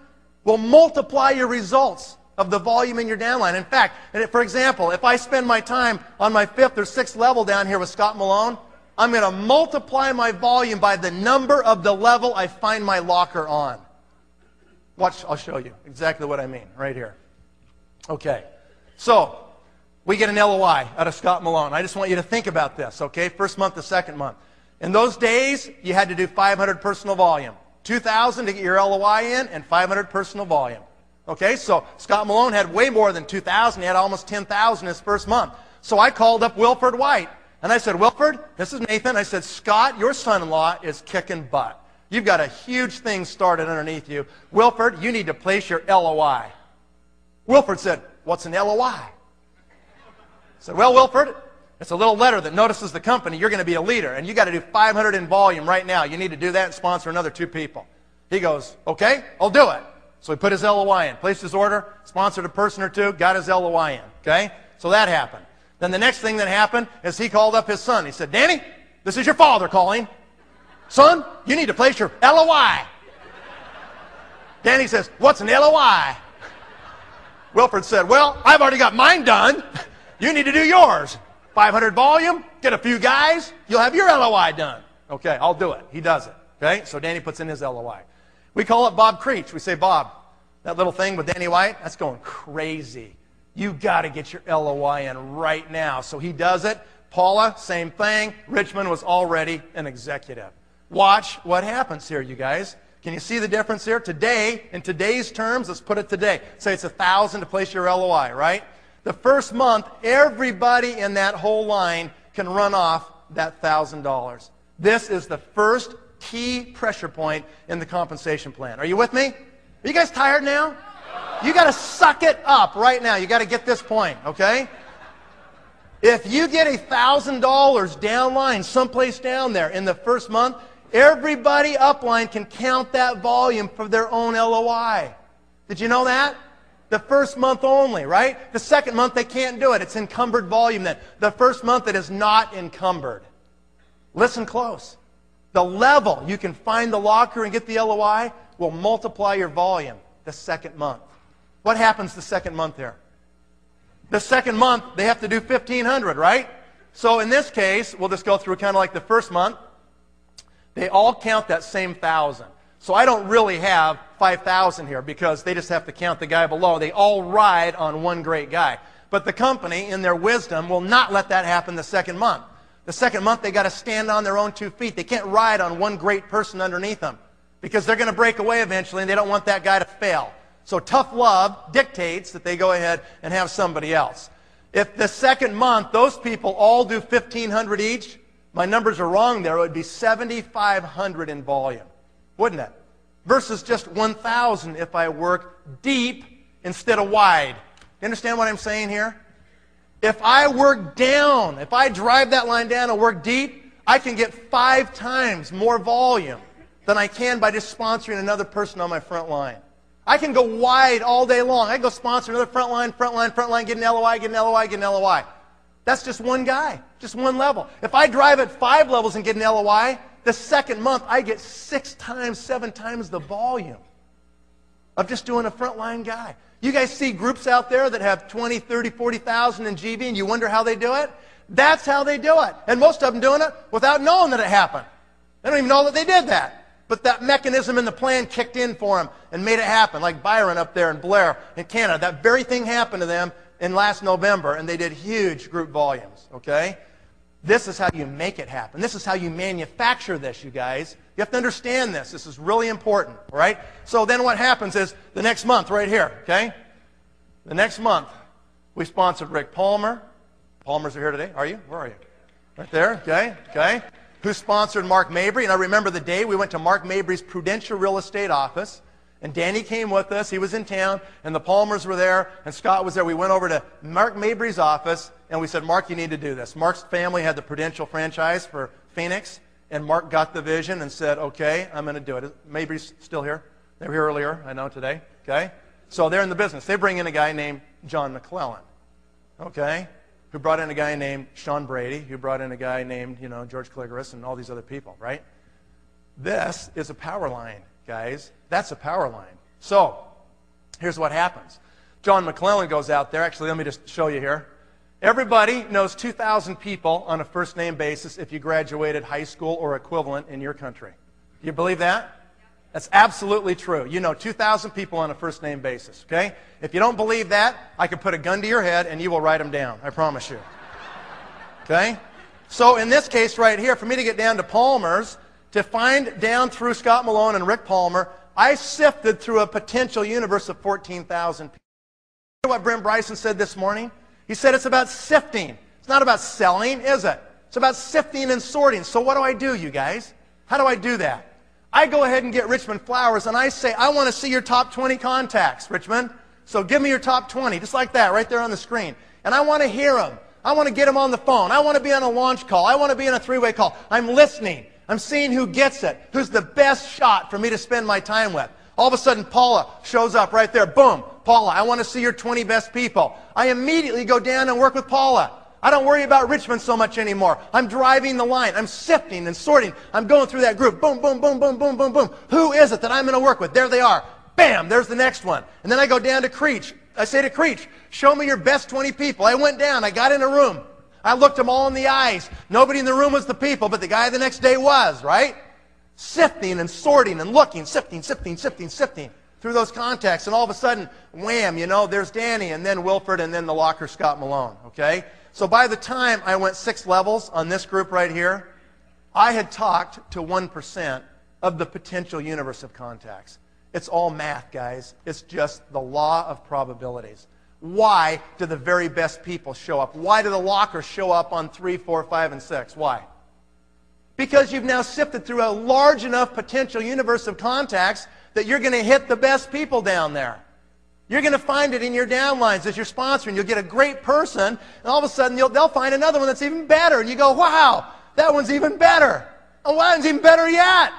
Speaker 1: will multiply your results of the volume in your downline. In fact, for example, if I spend my time on my fifth or sixth level down here with Scott Malone, I'm going to multiply my volume by the number of the level I find my locker on. Watch, I'll show you exactly what I mean right here. Okay. So, we get an LOI out of Scott Malone. I just want you to think about this, okay? First month the second month. In those days, you had to do 500 personal volume. 2,000 to get your LOI in and 500 personal volume. Okay, so Scott Malone had way more than 2,000. He had almost 10,000 his first month. So I called up Wilford White. And I said, Wilford, this is Nathan. I said, Scott, your son-in-law is kicking butt. You've got a huge thing started underneath you. Wilford, you need to place your LOI. Wilford said, what's an LOI? I said, well, Wilford, it's a little letter that notices the company. You're going to be a leader, and you got to do 500 in volume right now. You need to do that and sponsor another two people. He goes, okay, I'll do it. So he put his LOI in, placed his order, sponsored a person or two, got his LOI in. Okay? So that happened. Then the next thing that happened is he called up his son. He said, Danny, this is your father calling. Son, you need to place your LOI. Danny says, what's an LOI? Wilford said, well, I've already got mine done. You need to do yours. 500 volume, get a few guys, you'll have your LOI done. Okay, I'll do it. He does it. Okay, so Danny puts in his LOI. We call it Bob Creech. We say, Bob, that little thing with Danny White, that's going crazy. You got to get your LOI in right now. So he does it. Paula, same thing. Richmond was already an executive. Watch what happens here, you guys. Can you see the difference here? Today, in today's terms, let's put it today. Say it's a thousand to place your LOI, right? The first month, everybody in that whole line can run off that $1,000. This is the first key pressure point in the compensation plan. Are you with me? Are you guys tired now? You got to suck it up right now. You got to get this point, okay? If you get a $1,000 downline someplace down there in the first month, everybody upline can count that volume for their own LOI. Did you know that? The first month only, right? The second month they can't do it. It's encumbered volume then. The first month it is not encumbered. Listen close. The level you can find the locker and get the LOI will multiply your volume the second month. What happens the second month there? The second month, they have to do 1,500, right? So in this case, we'll just go through kind of like the first month. They all count that same thousand. So I don't really have 5,000 here because they just have to count the guy below. They all ride on one great guy. But the company, in their wisdom, will not let that happen the second month. The second month, they got to stand on their own two feet. They can't ride on one great person underneath them because they're going to break away eventually and they don't want that guy to fail. So tough love dictates that they go ahead and have somebody else. If the second month, those people all do 1,500 each, my numbers are wrong there, it would be 7,500 in volume wouldn't it? Versus just 1,000 if I work deep instead of wide. You understand what I'm saying here? If I work down, if I drive that line down and work deep, I can get five times more volume than I can by just sponsoring another person on my front line. I can go wide all day long. I can go sponsor another front line, front line, front line, get an LOI, get an LOI, get an LOI. That's just one guy, just one level. If I drive at five levels and get an LOI, the second month, I get six times, seven times the volume of just doing a frontline guy. You guys see groups out there that have 20, 30, 40,000 in GV and you wonder how they do it? That's how they do it. And most of them doing it without knowing that it happened. They don't even know that they did that. But that mechanism in the plan kicked in for them and made it happen. Like Byron up there in Blair in Canada. That very thing happened to them in last November and they did huge group volumes. Okay? This is how you make it happen. This is how you manufacture this, you guys. You have to understand this. This is really important, right? So then what happens is the next month, right here, okay? The next month, we sponsored Rick Palmer. Palmers are here today. Are you? Where are you? Right there, okay? Okay. Who sponsored Mark Mabry? And I remember the day we went to Mark Mabry's Prudential Real Estate office, And Danny came with us. He was in town, and the Palmers were there, and Scott was there. We went over to Mark Mabry's office, and we said, Mark, you need to do this. Mark's family had the Prudential franchise for Phoenix, and Mark got the vision and said, okay, I'm going to do it. Mabry's still here. They were here earlier, I know, today. Okay? So they're in the business. They bring in a guy named John McClellan. Okay? Who brought in a guy named Sean Brady, who brought in a guy named, you know, George Kligeris and all these other people, right? This is a power line, guys. That's a power line. So, here's what happens. John McClellan goes out there. Actually, let me just show you here. Everybody knows 2,000 people on a first name basis if you graduated high school or equivalent in your country. Do you believe that? That's absolutely true. You know 2,000 people on a first name basis, okay? If you don't believe that, I can put a gun to your head and you will write them down. I promise you. Okay? So in this case right here, for me to get down to Palmer's, to find down through Scott Malone and Rick Palmer, I sifted through a potential universe of 14,000 people. You know what Brent Bryson said this morning? He said it's about sifting. It's not about selling, is it? It's about sifting and sorting. So what do I do, you guys? How do I do that? I go ahead and get Richmond Flowers and I say, I want to see your top 20 contacts, Richmond. So give me your top 20, just like that, right there on the screen. And I want to hear them. I want to get them on the phone. I want to be on a launch call. I want to be on a three-way call. I'm listening. I'm seeing who gets it, who's the best shot for me to spend my time with. All of a sudden, Paula shows up right there. Boom. Paula, I want to see your 20 best people. I immediately go down and work with Paula. I don't worry about Richmond so much anymore. I'm driving the line. I'm sifting and sorting. I'm going through that group. Boom, boom, boom, boom, boom, boom, boom. Who is it that I'm going to work with? There they are. Bam, there's the next one. And then I go down to Creech. I say to Creech, show me your best 20 people. I went down. I got in a room. I looked them all in the eyes. Nobody in the room was the people, but the guy the next day was, right? Sifting and sorting and looking, sifting, sifting, sifting, sifting through those contacts. And all of a sudden, wham, you know, there's Danny and then Wilford and then the locker Scott Malone, okay? So by the time I went six levels on this group right here, I had talked to 1% of the potential universe of contacts. It's all math, guys. It's just the law of probabilities. Why do the very best people show up? Why do the lockers show up on 3, 4, 5, and 6? Why? Because you've now sifted through a large enough potential universe of contacts that you're going to hit the best people down there. You're going to find it in your downlines as you're sponsoring. You'll get a great person, and all of a sudden they'll find another one that's even better. And you go, wow, that one's even better. Oh, that one's even better yet.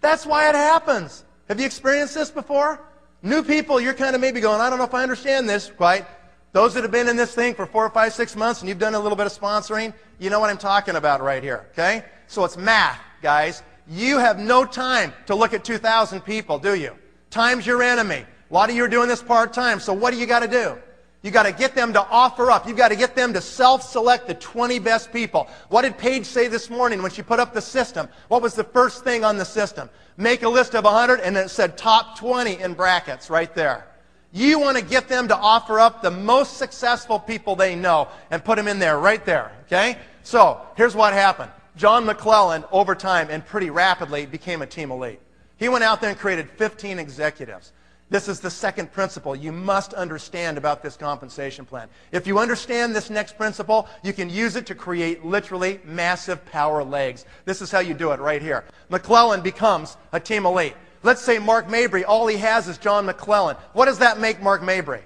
Speaker 1: That's why it happens. Have you experienced this before? New people, you're kind of maybe going, I don't know if I understand this quite. Those that have been in this thing for four or five, six months and you've done a little bit of sponsoring, you know what I'm talking about right here, okay? So it's math, guys. You have no time to look at 2,000 people, do you? Time's your enemy. A lot of you are doing this part-time, so what do you got to do? You got to get them to offer up. You've got to get them to self-select the 20 best people. What did Paige say this morning when she put up the system? What was the first thing on the system? Make a list of 100 and it said top 20 in brackets right there. You want to get them to offer up the most successful people they know and put them in there right there, okay? So, here's what happened. John McClellan, over time and pretty rapidly, became a team elite. He went out there and created 15 executives. This is the second principle you must understand about this compensation plan. If you understand this next principle, you can use it to create literally massive power legs. This is how you do it right here. McClellan becomes a team elite. Let's say Mark Mabry, all he has is John McClellan. What does that make Mark Mabry?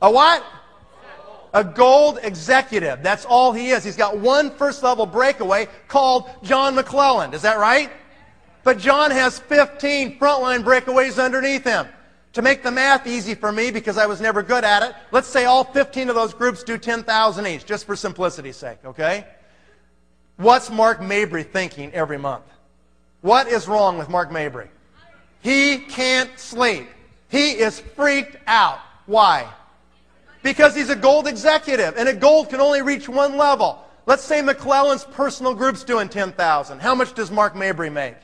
Speaker 1: A what? A gold executive. That's all he is. He's got one first level breakaway called John McClellan. Is that right? But John has 15 frontline breakaways underneath him. To make the math easy for me, because I was never good at it, let's say all 15 of those groups do 10,000 each, just for simplicity's sake, okay? What's Mark Mabry thinking every month? What is wrong with Mark Mabry? He can't sleep. He is freaked out. Why? Because he's a gold executive, and a gold can only reach one level. Let's say McClellan's personal group's doing 10,000. How much does Mark Mabry make?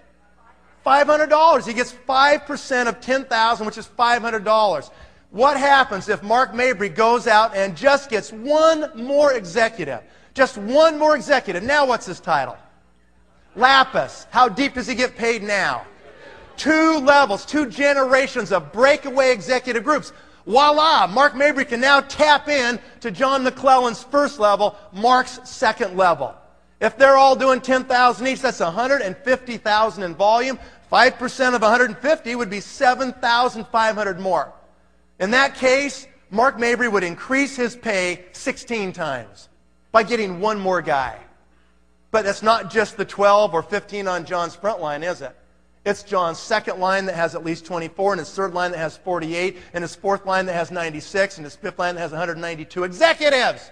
Speaker 1: $500. He gets 5% of 10,000, which is $500. What happens if Mark Mabry goes out and just gets one more executive? Just one more executive. Now what's his title? Lapis. How deep does he get paid now? Two levels, two generations of breakaway executive groups. Voila! Mark Mabry can now tap in to John McClellan's first level, Mark's second level. If they're all doing 10,000 each, that's 150,000 in volume, 5% of 150 would be 7,500 more. In that case, Mark Mabry would increase his pay 16 times by getting one more guy. But that's not just the 12 or 15 on John's front line, is it? It's John's second line that has at least 24, and his third line that has 48, and his fourth line that has 96, and his fifth line that has 192 executives.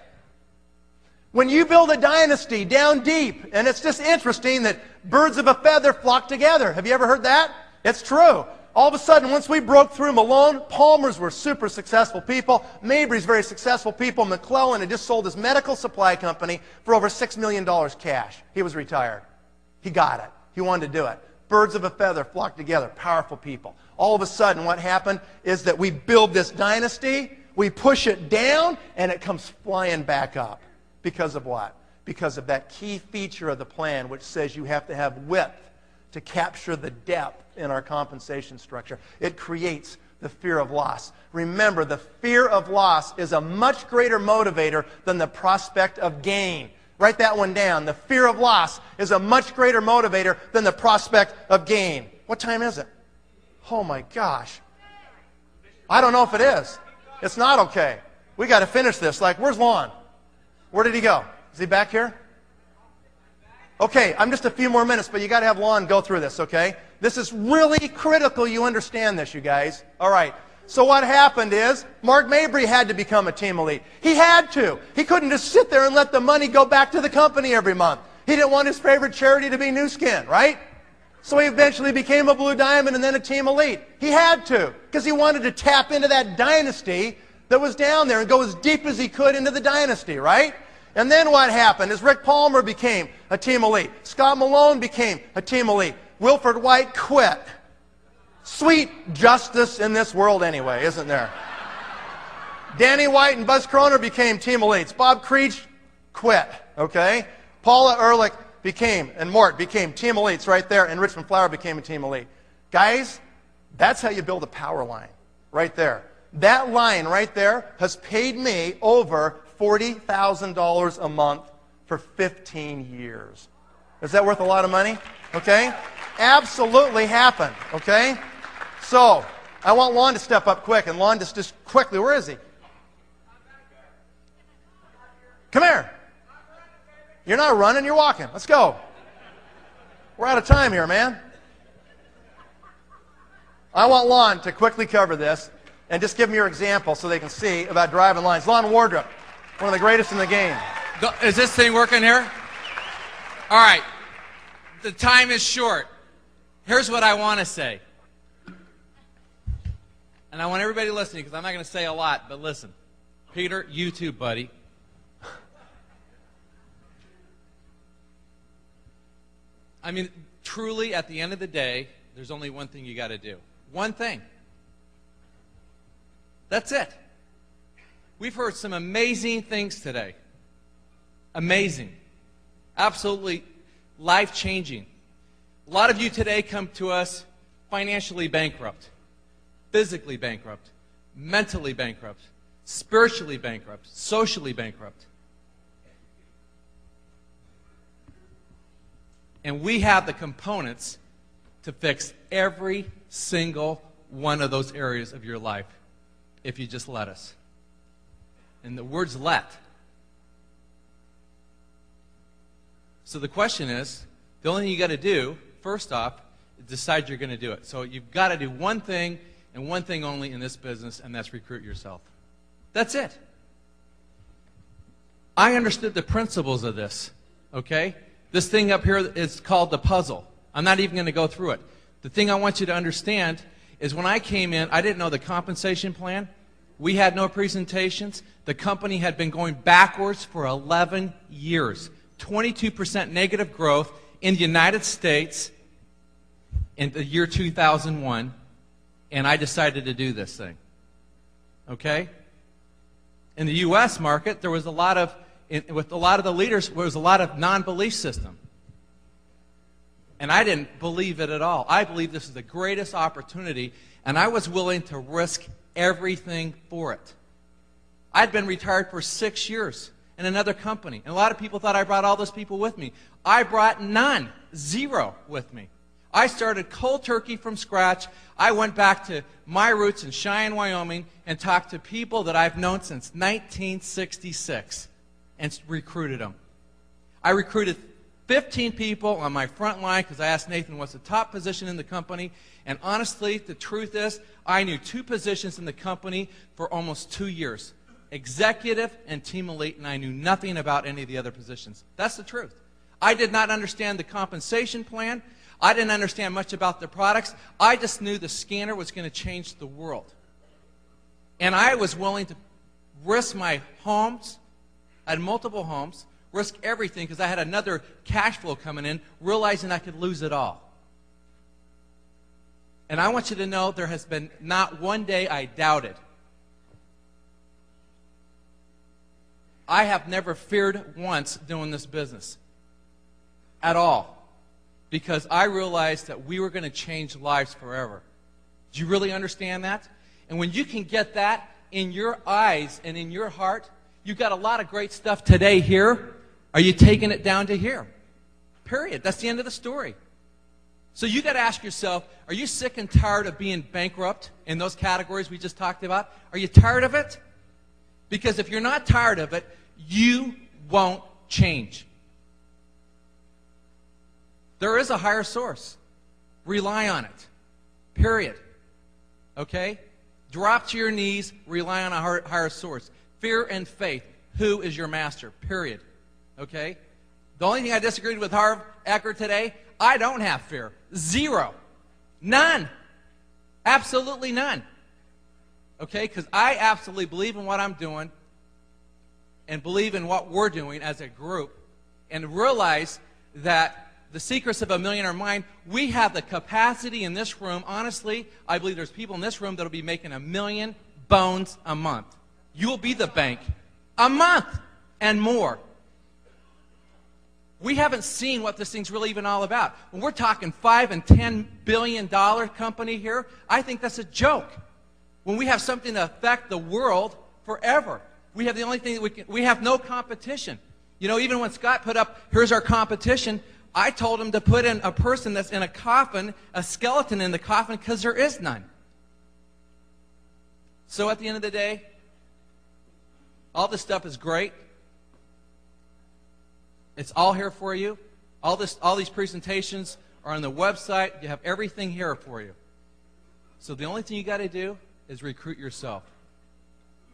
Speaker 1: When you build a dynasty down deep, and it's just interesting that birds of a feather flock together. Have you ever heard that? It's true. All of a sudden, once we broke through Malone, Palmer's were super successful people. Mabry's very successful people. McClellan had just sold his medical supply company for over $6 million cash. He was retired. He got it. He wanted to do it. Birds of a feather flock together. Powerful people. All of a sudden, what happened is that we build this dynasty, we push it down, and it comes flying back up. Because of what? Because of that key feature of the plan, which says you have to have width to capture the depth in our compensation structure. It creates the fear of loss. Remember, the fear of loss is a much greater motivator than the prospect of gain. Write that one down. The fear of loss is a much greater motivator than the prospect of gain. What time is it? Oh my gosh. I don't know if it is. It's not okay. We got to finish this. Like, where's Lon? Where did he go? Is he back here? Okay, I'm just a few more minutes, but you got to have Lon go through this, okay? This is really critical you understand this, you guys. All right. So what happened is Mark Mabry had to become a team elite. He had to. He couldn't just sit there and let the money go back to the company every month. He didn't want his favorite charity to be Nu Skin, right? So he eventually became a Blue Diamond and then a team elite. He had to because he wanted to tap into that dynasty that was down there and go as deep as he could into the dynasty, right? And then what happened is Rick Palmer became a team elite. Scott Malone became a team elite. Wilford White quit. Sweet justice in this world anyway, isn't there? Danny White and Buzz Kroner became team elites. Bob Creech quit, okay? Paula Ehrlich became, and Mort became team elites right there, and Richmond Flower became a team elite. Guys, that's how you build a power line, right there. That line right there has paid me over $40,000 a month for 15 years. Is that worth a lot of money? Okay? Absolutely happened. Okay? So, I want Lon to step up quick. And Lon, just, just quickly, where is he? Come here. You're not running, you're walking. Let's go. We're out of time here, man. I want Lon to quickly cover this and just give them your example so they can see about driving lines. Lon Wardrop, one of the greatest in the game.
Speaker 2: Is this thing working here? All right. The time is short. Here's what I want to say. And I want everybody listening because I'm not going to say a lot, but listen. Peter, you too, buddy. I mean, truly, at the end of the day, there's only one thing you got to do. One thing. That's it. We've heard some amazing things today. Amazing. Absolutely life changing. A lot of you today come to us financially bankrupt, physically bankrupt, mentally bankrupt, spiritually bankrupt, socially bankrupt. And we have the components to fix every single one of those areas of your life if you just let us. And the word's let. So the question is the only thing you got to do, first off, is decide you're going to do it. So you've got to do one thing and one thing only in this business, and that's recruit yourself. That's it. I understood the principles of this, okay? This thing up here is called the puzzle. I'm not even going to go through it. The thing I want you to understand is when I came in, I didn't know the compensation plan. We had no presentations. The company had been going backwards for 11 years. 22% negative growth in the United States in the year 2001, and I decided to do this thing. Okay? In the U.S. market, there was a lot of, in, with a lot of the leaders, there was a lot of non belief system. And I didn't believe it at all. I believe this is the greatest opportunity, and I was willing to risk everything for it. I'd been retired for six years in another company, and a lot of people thought I brought all those people with me. I brought none, zero with me. I started cold turkey from scratch. I went back to my roots in Cheyenne, Wyoming, and talked to people that I've known since 1966 and recruited them. I recruited 15 people on my front line because I asked Nathan what's the top position in the company. And honestly, the truth is, I knew two positions in the company for almost two years executive and team elite, and I knew nothing about any of the other positions. That's the truth. I did not understand the compensation plan. I didn't understand much about the products. I just knew the scanner was going to change the world. And I was willing to risk my homes. I had multiple homes, risk everything because I had another cash flow coming in, realizing I could lose it all. And I want you to know there has been not one day I doubted. I have never feared once doing this business at all because I realized that we were going to change lives forever. Do you really understand that? And when you can get that in your eyes and in your heart, you've got a lot of great stuff today here. Are you taking it down to here? Period. That's the end of the story. So you got to ask yourself, are you sick and tired of being bankrupt in those categories we just talked about? Are you tired of it? Because if you're not tired of it, you won't change. There is a higher source. Rely on it. Period. Okay? Drop to your knees, rely on a higher source. Fear and faith. Who is your master? Period. Okay? The only thing I disagreed with Harv Eker today, I don't have fear. Zero. None. Absolutely none. Okay? Because I absolutely believe in what I'm doing and believe in what we're doing as a group and realize that the secrets of a millionaire mind, we have the capacity in this room. Honestly, I believe there's people in this room that'll be making a million bones a month. You will be the bank a month and more. We haven't seen what this thing's really even all about. When we're talking five and ten billion dollar company here, I think that's a joke. When we have something to affect the world forever, we have the only thing that we can, we have no competition. You know, even when Scott put up, here's our competition, I told him to put in a person that's in a coffin, a skeleton in the coffin, because there is none. So at the end of the day, all this stuff is great. It's all here for you. All, this, all these presentations are on the website. You have everything here for you. So the only thing you got to do is recruit yourself.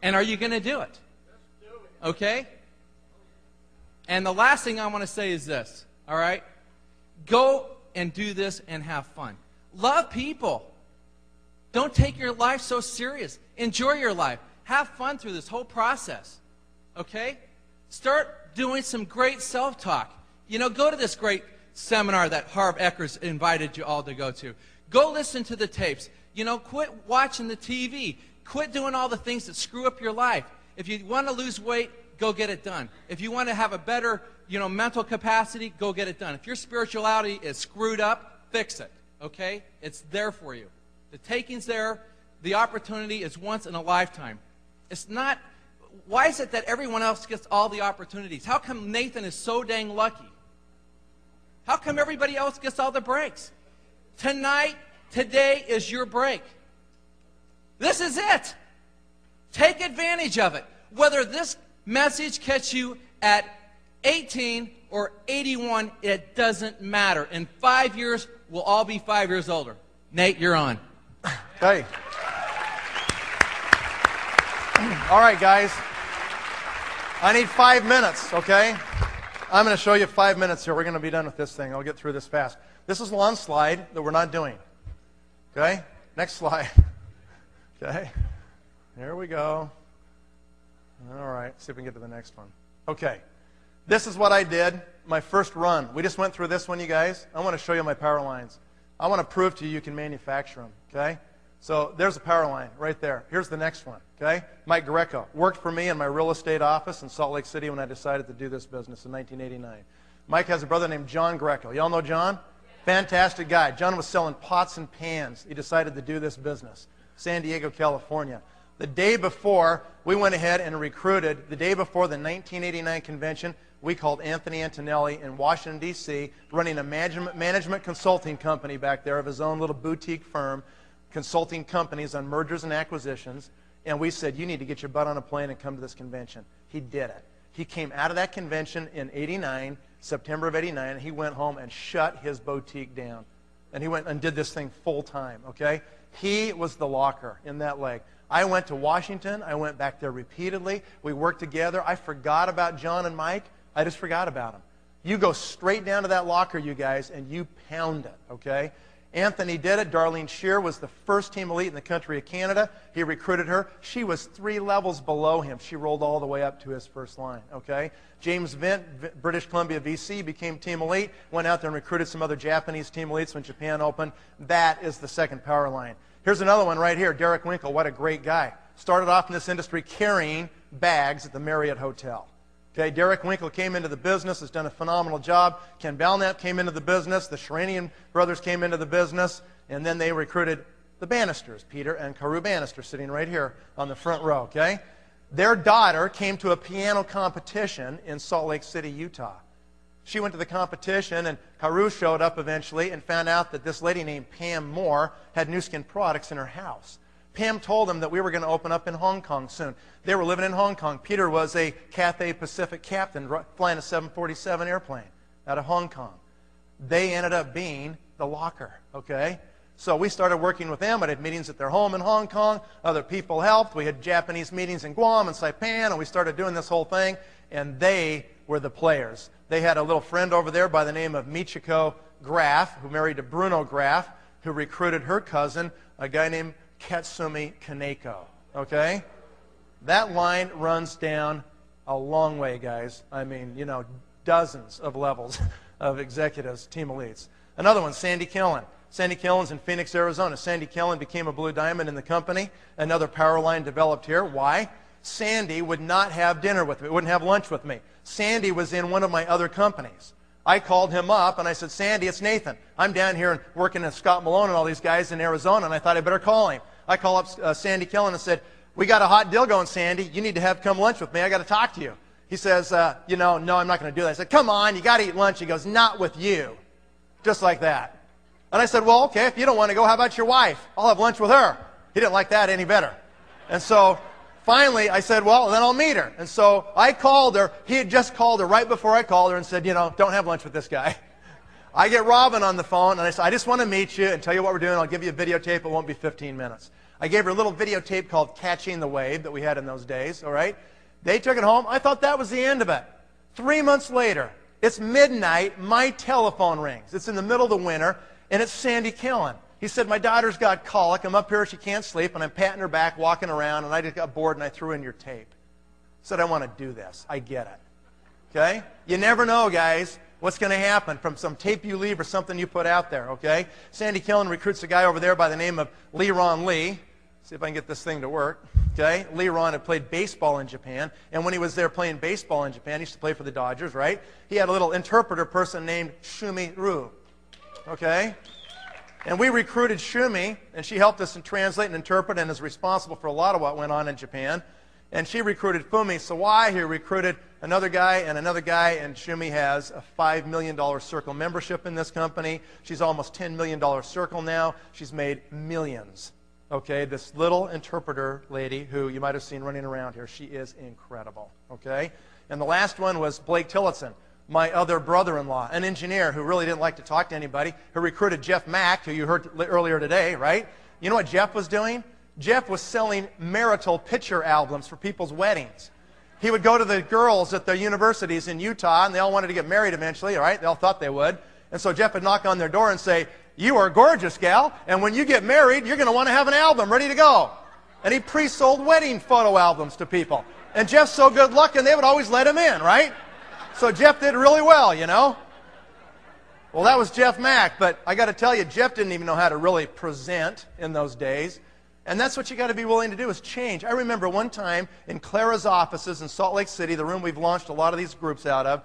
Speaker 2: And are you going to do it? Okay? And the last thing I want to say is this, all right? Go and do this and have fun. Love people. Don't take your life so serious. Enjoy your life. Have fun through this whole process. Okay? Start doing some great self talk. You know, go to this great seminar that Harv Ekers invited you all to go to. Go listen to the tapes. You know, quit watching the TV. Quit doing all the things that screw up your life. If you want to lose weight, go get it done. If you want to have a better, you know, mental capacity, go get it done. If your spirituality is screwed up, fix it. Okay? It's there for you. The taking's there. The opportunity is once in a lifetime. It's not why is it that everyone else gets all the opportunities? How come Nathan is so dang lucky? How come everybody else gets all the breaks? Tonight, today is your break. This is it. Take advantage of it. Whether this message catch you at 18 or 81, it doesn't matter. In five years, we'll all be five years older. Nate, you're on.
Speaker 1: Hey. All right, guys. I need five minutes, okay? I'm going to show you five minutes here. We're going to be done with this thing. I'll get through this fast. This is one slide that we're not doing. Okay? Next slide. Okay? There we go. All right, see if we can get to the next one. Okay, this is what I did my first run. We just went through this one, you guys. I want to show you my power lines. I want to prove to you you can manufacture them, okay? So there's a power line right there. Here's the next one, okay? Mike Greco worked for me in my real estate office in Salt Lake City when I decided to do this business in 1989. Mike has a brother named John Greco. Y'all know John? Fantastic guy. John was selling pots and pans. He decided to do this business. San Diego, California. The day before, we went ahead and recruited, the day before the 1989 convention, we called Anthony Antonelli in Washington, D.C., running a management, consulting company back there of his own little boutique firm, consulting companies on mergers and acquisitions. And we said, You need to get your butt on a plane and come to this convention. He did it. He came out of that convention in 89, September of 89, and he went home and shut his boutique down. And he went and did this thing full time, okay? He was the locker in that leg. I went to Washington. I went back there repeatedly. We worked together. I forgot about John and Mike. I just forgot about them. You go straight down to that locker, you guys, and you pound it, okay? Anthony did it. Darlene Shear was the first team elite in the country of Canada. He recruited her. She was three levels below him. She rolled all the way up to his first line, okay? James Vint, British Columbia VC, became team elite, went out there and recruited some other Japanese team elites when Japan opened. That is the second power line. Here's another one right here. Derek Winkle, what a great guy. Started off in this industry carrying bags at the Marriott Hotel. Okay, Derek Winkle came into the business, has done a phenomenal job. Ken Belknap came into the business. The Sheranian brothers came into the business. And then they recruited the Bannisters, Peter and Carew Bannister, sitting right here on the front row, okay? Their daughter came to a piano competition in Salt Lake City, Utah. She went to the competition, and Carew showed up eventually and found out that this lady named Pam Moore had Nu Skin products in her house. Pam told them that we were going to open up in Hong Kong soon. They were living in Hong Kong. Peter was a Cathay Pacific captain flying a 747 airplane out of Hong Kong. They ended up being the locker, okay? So we started working with them. I had meetings at their home in Hong Kong. Other people helped. We had Japanese meetings in Guam and Saipan, and we started doing this whole thing. And they were the players. They had a little friend over there by the name of Michiko Graf, who married to Bruno Graf, who recruited her cousin, a guy named Katsumi Kaneko. Okay? That line runs down a long way, guys. I mean, you know, dozens of levels of executives, team elites. Another one, Sandy Killen. Sandy Killen's in Phoenix, Arizona. Sandy Killen became a blue diamond in the company. Another power line developed here. Why? Sandy would not have dinner with me, wouldn't have lunch with me. Sandy was in one of my other companies. I called him up and I said, Sandy, it's Nathan. I'm down here and working with Scott Malone and all these guys in Arizona, and I thought I better call him. I call up uh, Sandy Killen and said, We got a hot deal going, Sandy. You need to have come lunch with me. I got to talk to you. He says, uh, You know, no, I'm not going to do that. I said, Come on, you got to eat lunch. He goes, Not with you. Just like that. And I said, Well, okay, if you don't want to go, how about your wife? I'll have lunch with her. He didn't like that any better. And so finally, I said, Well, then I'll meet her. And so I called her. He had just called her right before I called her and said, You know, don't have lunch with this guy. I get Robin on the phone, and I said, I just want to meet you and tell you what we're doing. I'll give you a videotape. It won't be 15 minutes. I gave her a little videotape called Catching the Wave that we had in those days, all right? They took it home. I thought that was the end of it. Three months later, it's midnight. My telephone rings. It's in the middle of the winter, and it's Sandy Killen. He said, My daughter's got colic. I'm up here. She can't sleep, and I'm patting her back, walking around, and I just got bored, and I threw in your tape. Said, I want to do this. I get it. Okay? You never know, guys what's going to happen from some tape you leave or something you put out there, okay? Sandy Killen recruits a guy over there by the name of Leron Lee. See if I can get this thing to work. Okay? Lee Ron had played baseball in Japan, and when he was there playing baseball in Japan, he used to play for the Dodgers, right? He had a little interpreter person named Shumi Ru. Okay? And we recruited Shumi, and she helped us translate and interpret and is responsible for a lot of what went on in Japan. And she recruited Fumi Sawai, who recruited another guy and another guy, and Shumi has a $5 million circle membership in this company. She's almost $10 million circle now. She's made millions. Okay, this little interpreter lady who you might have seen running around here, she is incredible. Okay? And the last one was Blake Tillotson, my other brother in law, an engineer who really didn't like to talk to anybody, who recruited Jeff Mack, who you heard earlier today, right? You know what Jeff was doing? Jeff was selling marital picture albums for people's weddings. He would go to the girls at the universities in Utah, and they all wanted to get married eventually, all right? They all thought they would. And so Jeff would knock on their door and say, You are gorgeous, gal, and when you get married, you're going to want to have an album ready to go. And he pre sold wedding photo albums to people. And Jeff's so good looking, they would always let him in, right? So Jeff did really well, you know? Well, that was Jeff Mack, but I got to tell you, Jeff didn't even know how to really present in those days. And that's what you got to be willing to do is change. I remember one time in Clara's offices in Salt Lake City, the room we've launched a lot of these groups out of,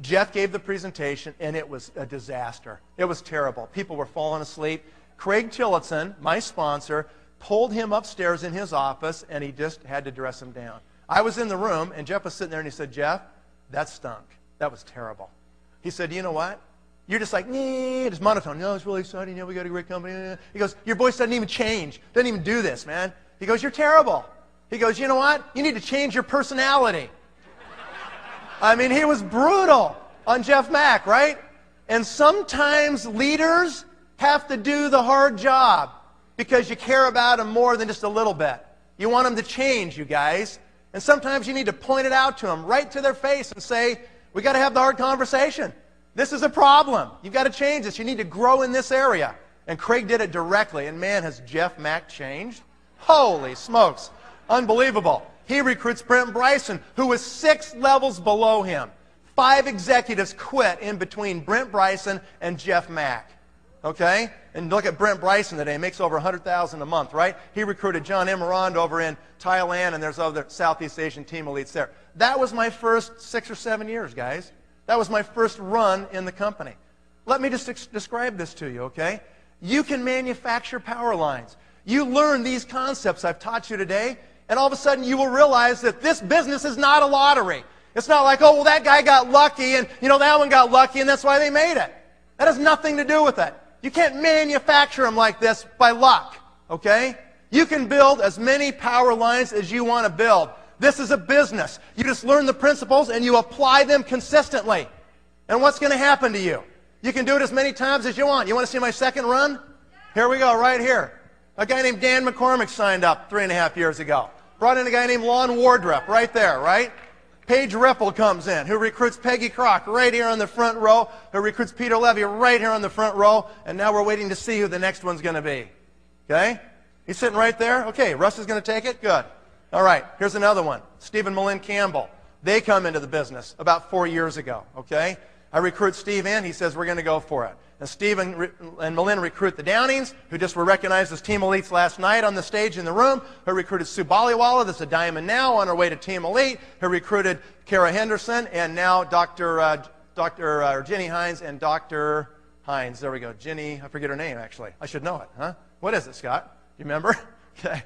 Speaker 1: Jeff gave the presentation, and it was a disaster. It was terrible. People were falling asleep. Craig Tillotson, my sponsor, pulled him upstairs in his office, and he just had to dress him down. I was in the room, and Jeff was sitting there, and he said, Jeff, that stunk. That was terrible. He said, You know what? You're just like, nee, it's monotone. No, it's really exciting. Yeah, we got a great company. He goes, Your voice doesn't even change. Doesn't even do this, man. He goes, You're terrible. He goes, You know what? You need to change your personality. I mean, he was brutal on Jeff Mack, right? And sometimes leaders have to do the hard job because you care about them more than just a little bit. You want them to change, you guys. And sometimes you need to point it out to them right to their face and say, we got to have the hard conversation. This is a problem. You've got to change this. You need to grow in this area. And Craig did it directly. And man, has Jeff Mack changed? Holy smokes. Unbelievable. He recruits Brent Bryson, who was six levels below him. Five executives quit in between Brent Bryson and Jeff Mack. Okay? And look at Brent Bryson today. He makes over 100000 a month, right? He recruited John Emerand over in Thailand, and there's other Southeast Asian team elites there. That was my first six or seven years, guys. That was my first run in the company. Let me just ex- describe this to you, okay? You can manufacture power lines. You learn these concepts I've taught you today, and all of a sudden you will realize that this business is not a lottery. It's not like, oh, well, that guy got lucky, and, you know, that one got lucky, and that's why they made it. That has nothing to do with it. You can't manufacture them like this by luck, okay? You can build as many power lines as you want to build. This is a business. You just learn the principles and you apply them consistently. And what's going to happen to you? You can do it as many times as you want. You want to see my second run? Here we go, right here. A guy named Dan McCormick signed up three and a half years ago. Brought in a guy named Lon Wardrop, right there, right? Paige Ripple comes in, who recruits Peggy Crock right here on the front row, who recruits Peter Levy right here on the front row, and now we're waiting to see who the next one's going to be. Okay? He's sitting right there. Okay, Russ is going to take it? Good. All right, here's another one. Steve and Malin Campbell. They come into the business about four years ago, okay? I recruit Steve in. He says, we're going to go for it. And Steve and, and Malin recruit the Downings, who just were recognized as Team Elites last night on the stage in the room, who recruited Sue Baliwala, that's a diamond now, on her way to Team Elite, who recruited Kara Henderson, and now Dr. Uh, Dr. Uh, Jenny Hines and Dr. Hines. There we go. Jenny, I forget her name, actually. I should know it, huh? What is it, Scott? You remember? okay.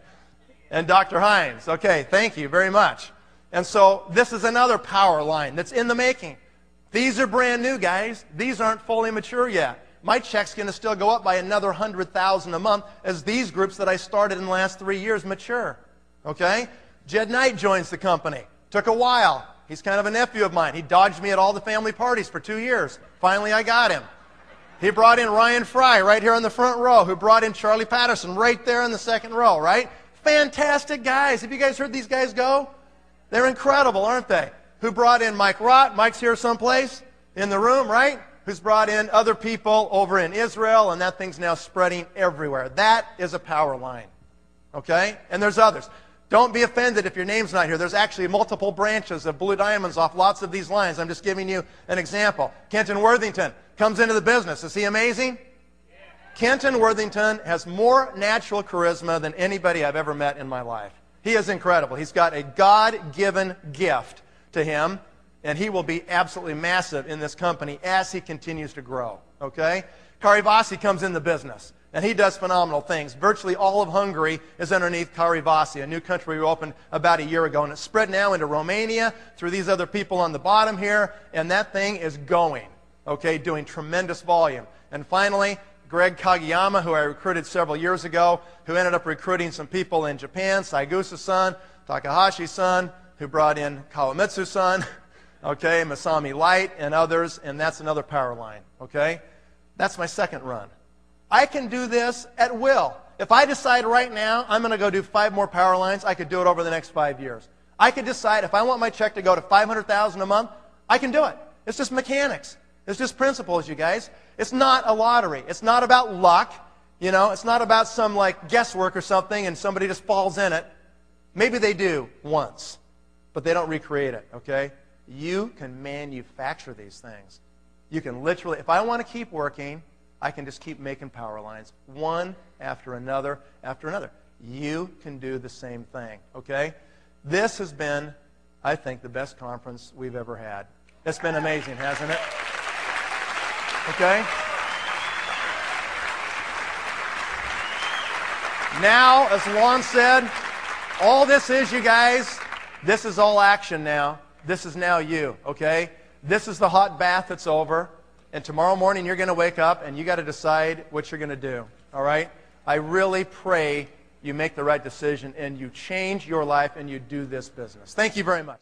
Speaker 1: And Dr. Hines. Okay, thank you very much. And so this is another power line that's in the making. These are brand new, guys. These aren't fully mature yet. My check's going to still go up by another 100,000 a month as these groups that I started in the last three years mature. Okay? Jed Knight joins the company. Took a while. He's kind of a nephew of mine. He dodged me at all the family parties for two years. Finally, I got him. He brought in Ryan Fry right here in the front row, who brought in Charlie Patterson right there in the second row, right? Fantastic guys. Have you guys heard these guys go? They're incredible, aren't they? Who brought in Mike Rott? Mike's here someplace in the room, right? Who's brought in other people over in Israel, and that thing's now spreading everywhere. That is a power line. Okay? And there's others. Don't be offended if your name's not here. There's actually multiple branches of Blue Diamonds off lots of these lines. I'm just giving you an example. Kenton Worthington comes into the business. Is he amazing? Kenton Worthington has more natural charisma than anybody I've ever met in my life. He is incredible. He's got a God given gift to him, and he will be absolutely massive in this company as he continues to grow. Okay? Kari Vasi comes in the business. And he does phenomenal things. Virtually all of Hungary is underneath Kari Vasi, a new country we opened about a year ago. And it's spread now into Romania through these other people on the bottom here. And that thing is going, okay, doing tremendous volume. And finally, Greg Kagiyama, who I recruited several years ago, who ended up recruiting some people in Japan, Saigusa-san, Takahashi-san, who brought in Kawamitsu-san, okay, Masami Light, and others. And that's another power line, okay? That's my second run. I can do this at will. If I decide right now I'm going to go do five more power lines, I could do it over the next five years. I could decide if I want my check to go to 500000 a month, I can do it. It's just mechanics. It's just principles, you guys. It's not a lottery. It's not about luck. You know, it's not about some like guesswork or something and somebody just falls in it. Maybe they do once, but they don't recreate it, okay? You can manufacture these things. You can literally, if I want to keep working, I can just keep making power lines, one after another after another. You can do the same thing, okay? This has been, I think, the best conference we've ever had. It's been amazing, hasn't it? Okay? Now, as Lon said, all this is, you guys, this is all action now. This is now you, okay? This is the hot bath that's over. And tomorrow morning, you're going to wake up and you got to decide what you're going to do, all right? I really pray you make the right decision and you change your life and you do this business. Thank you very much.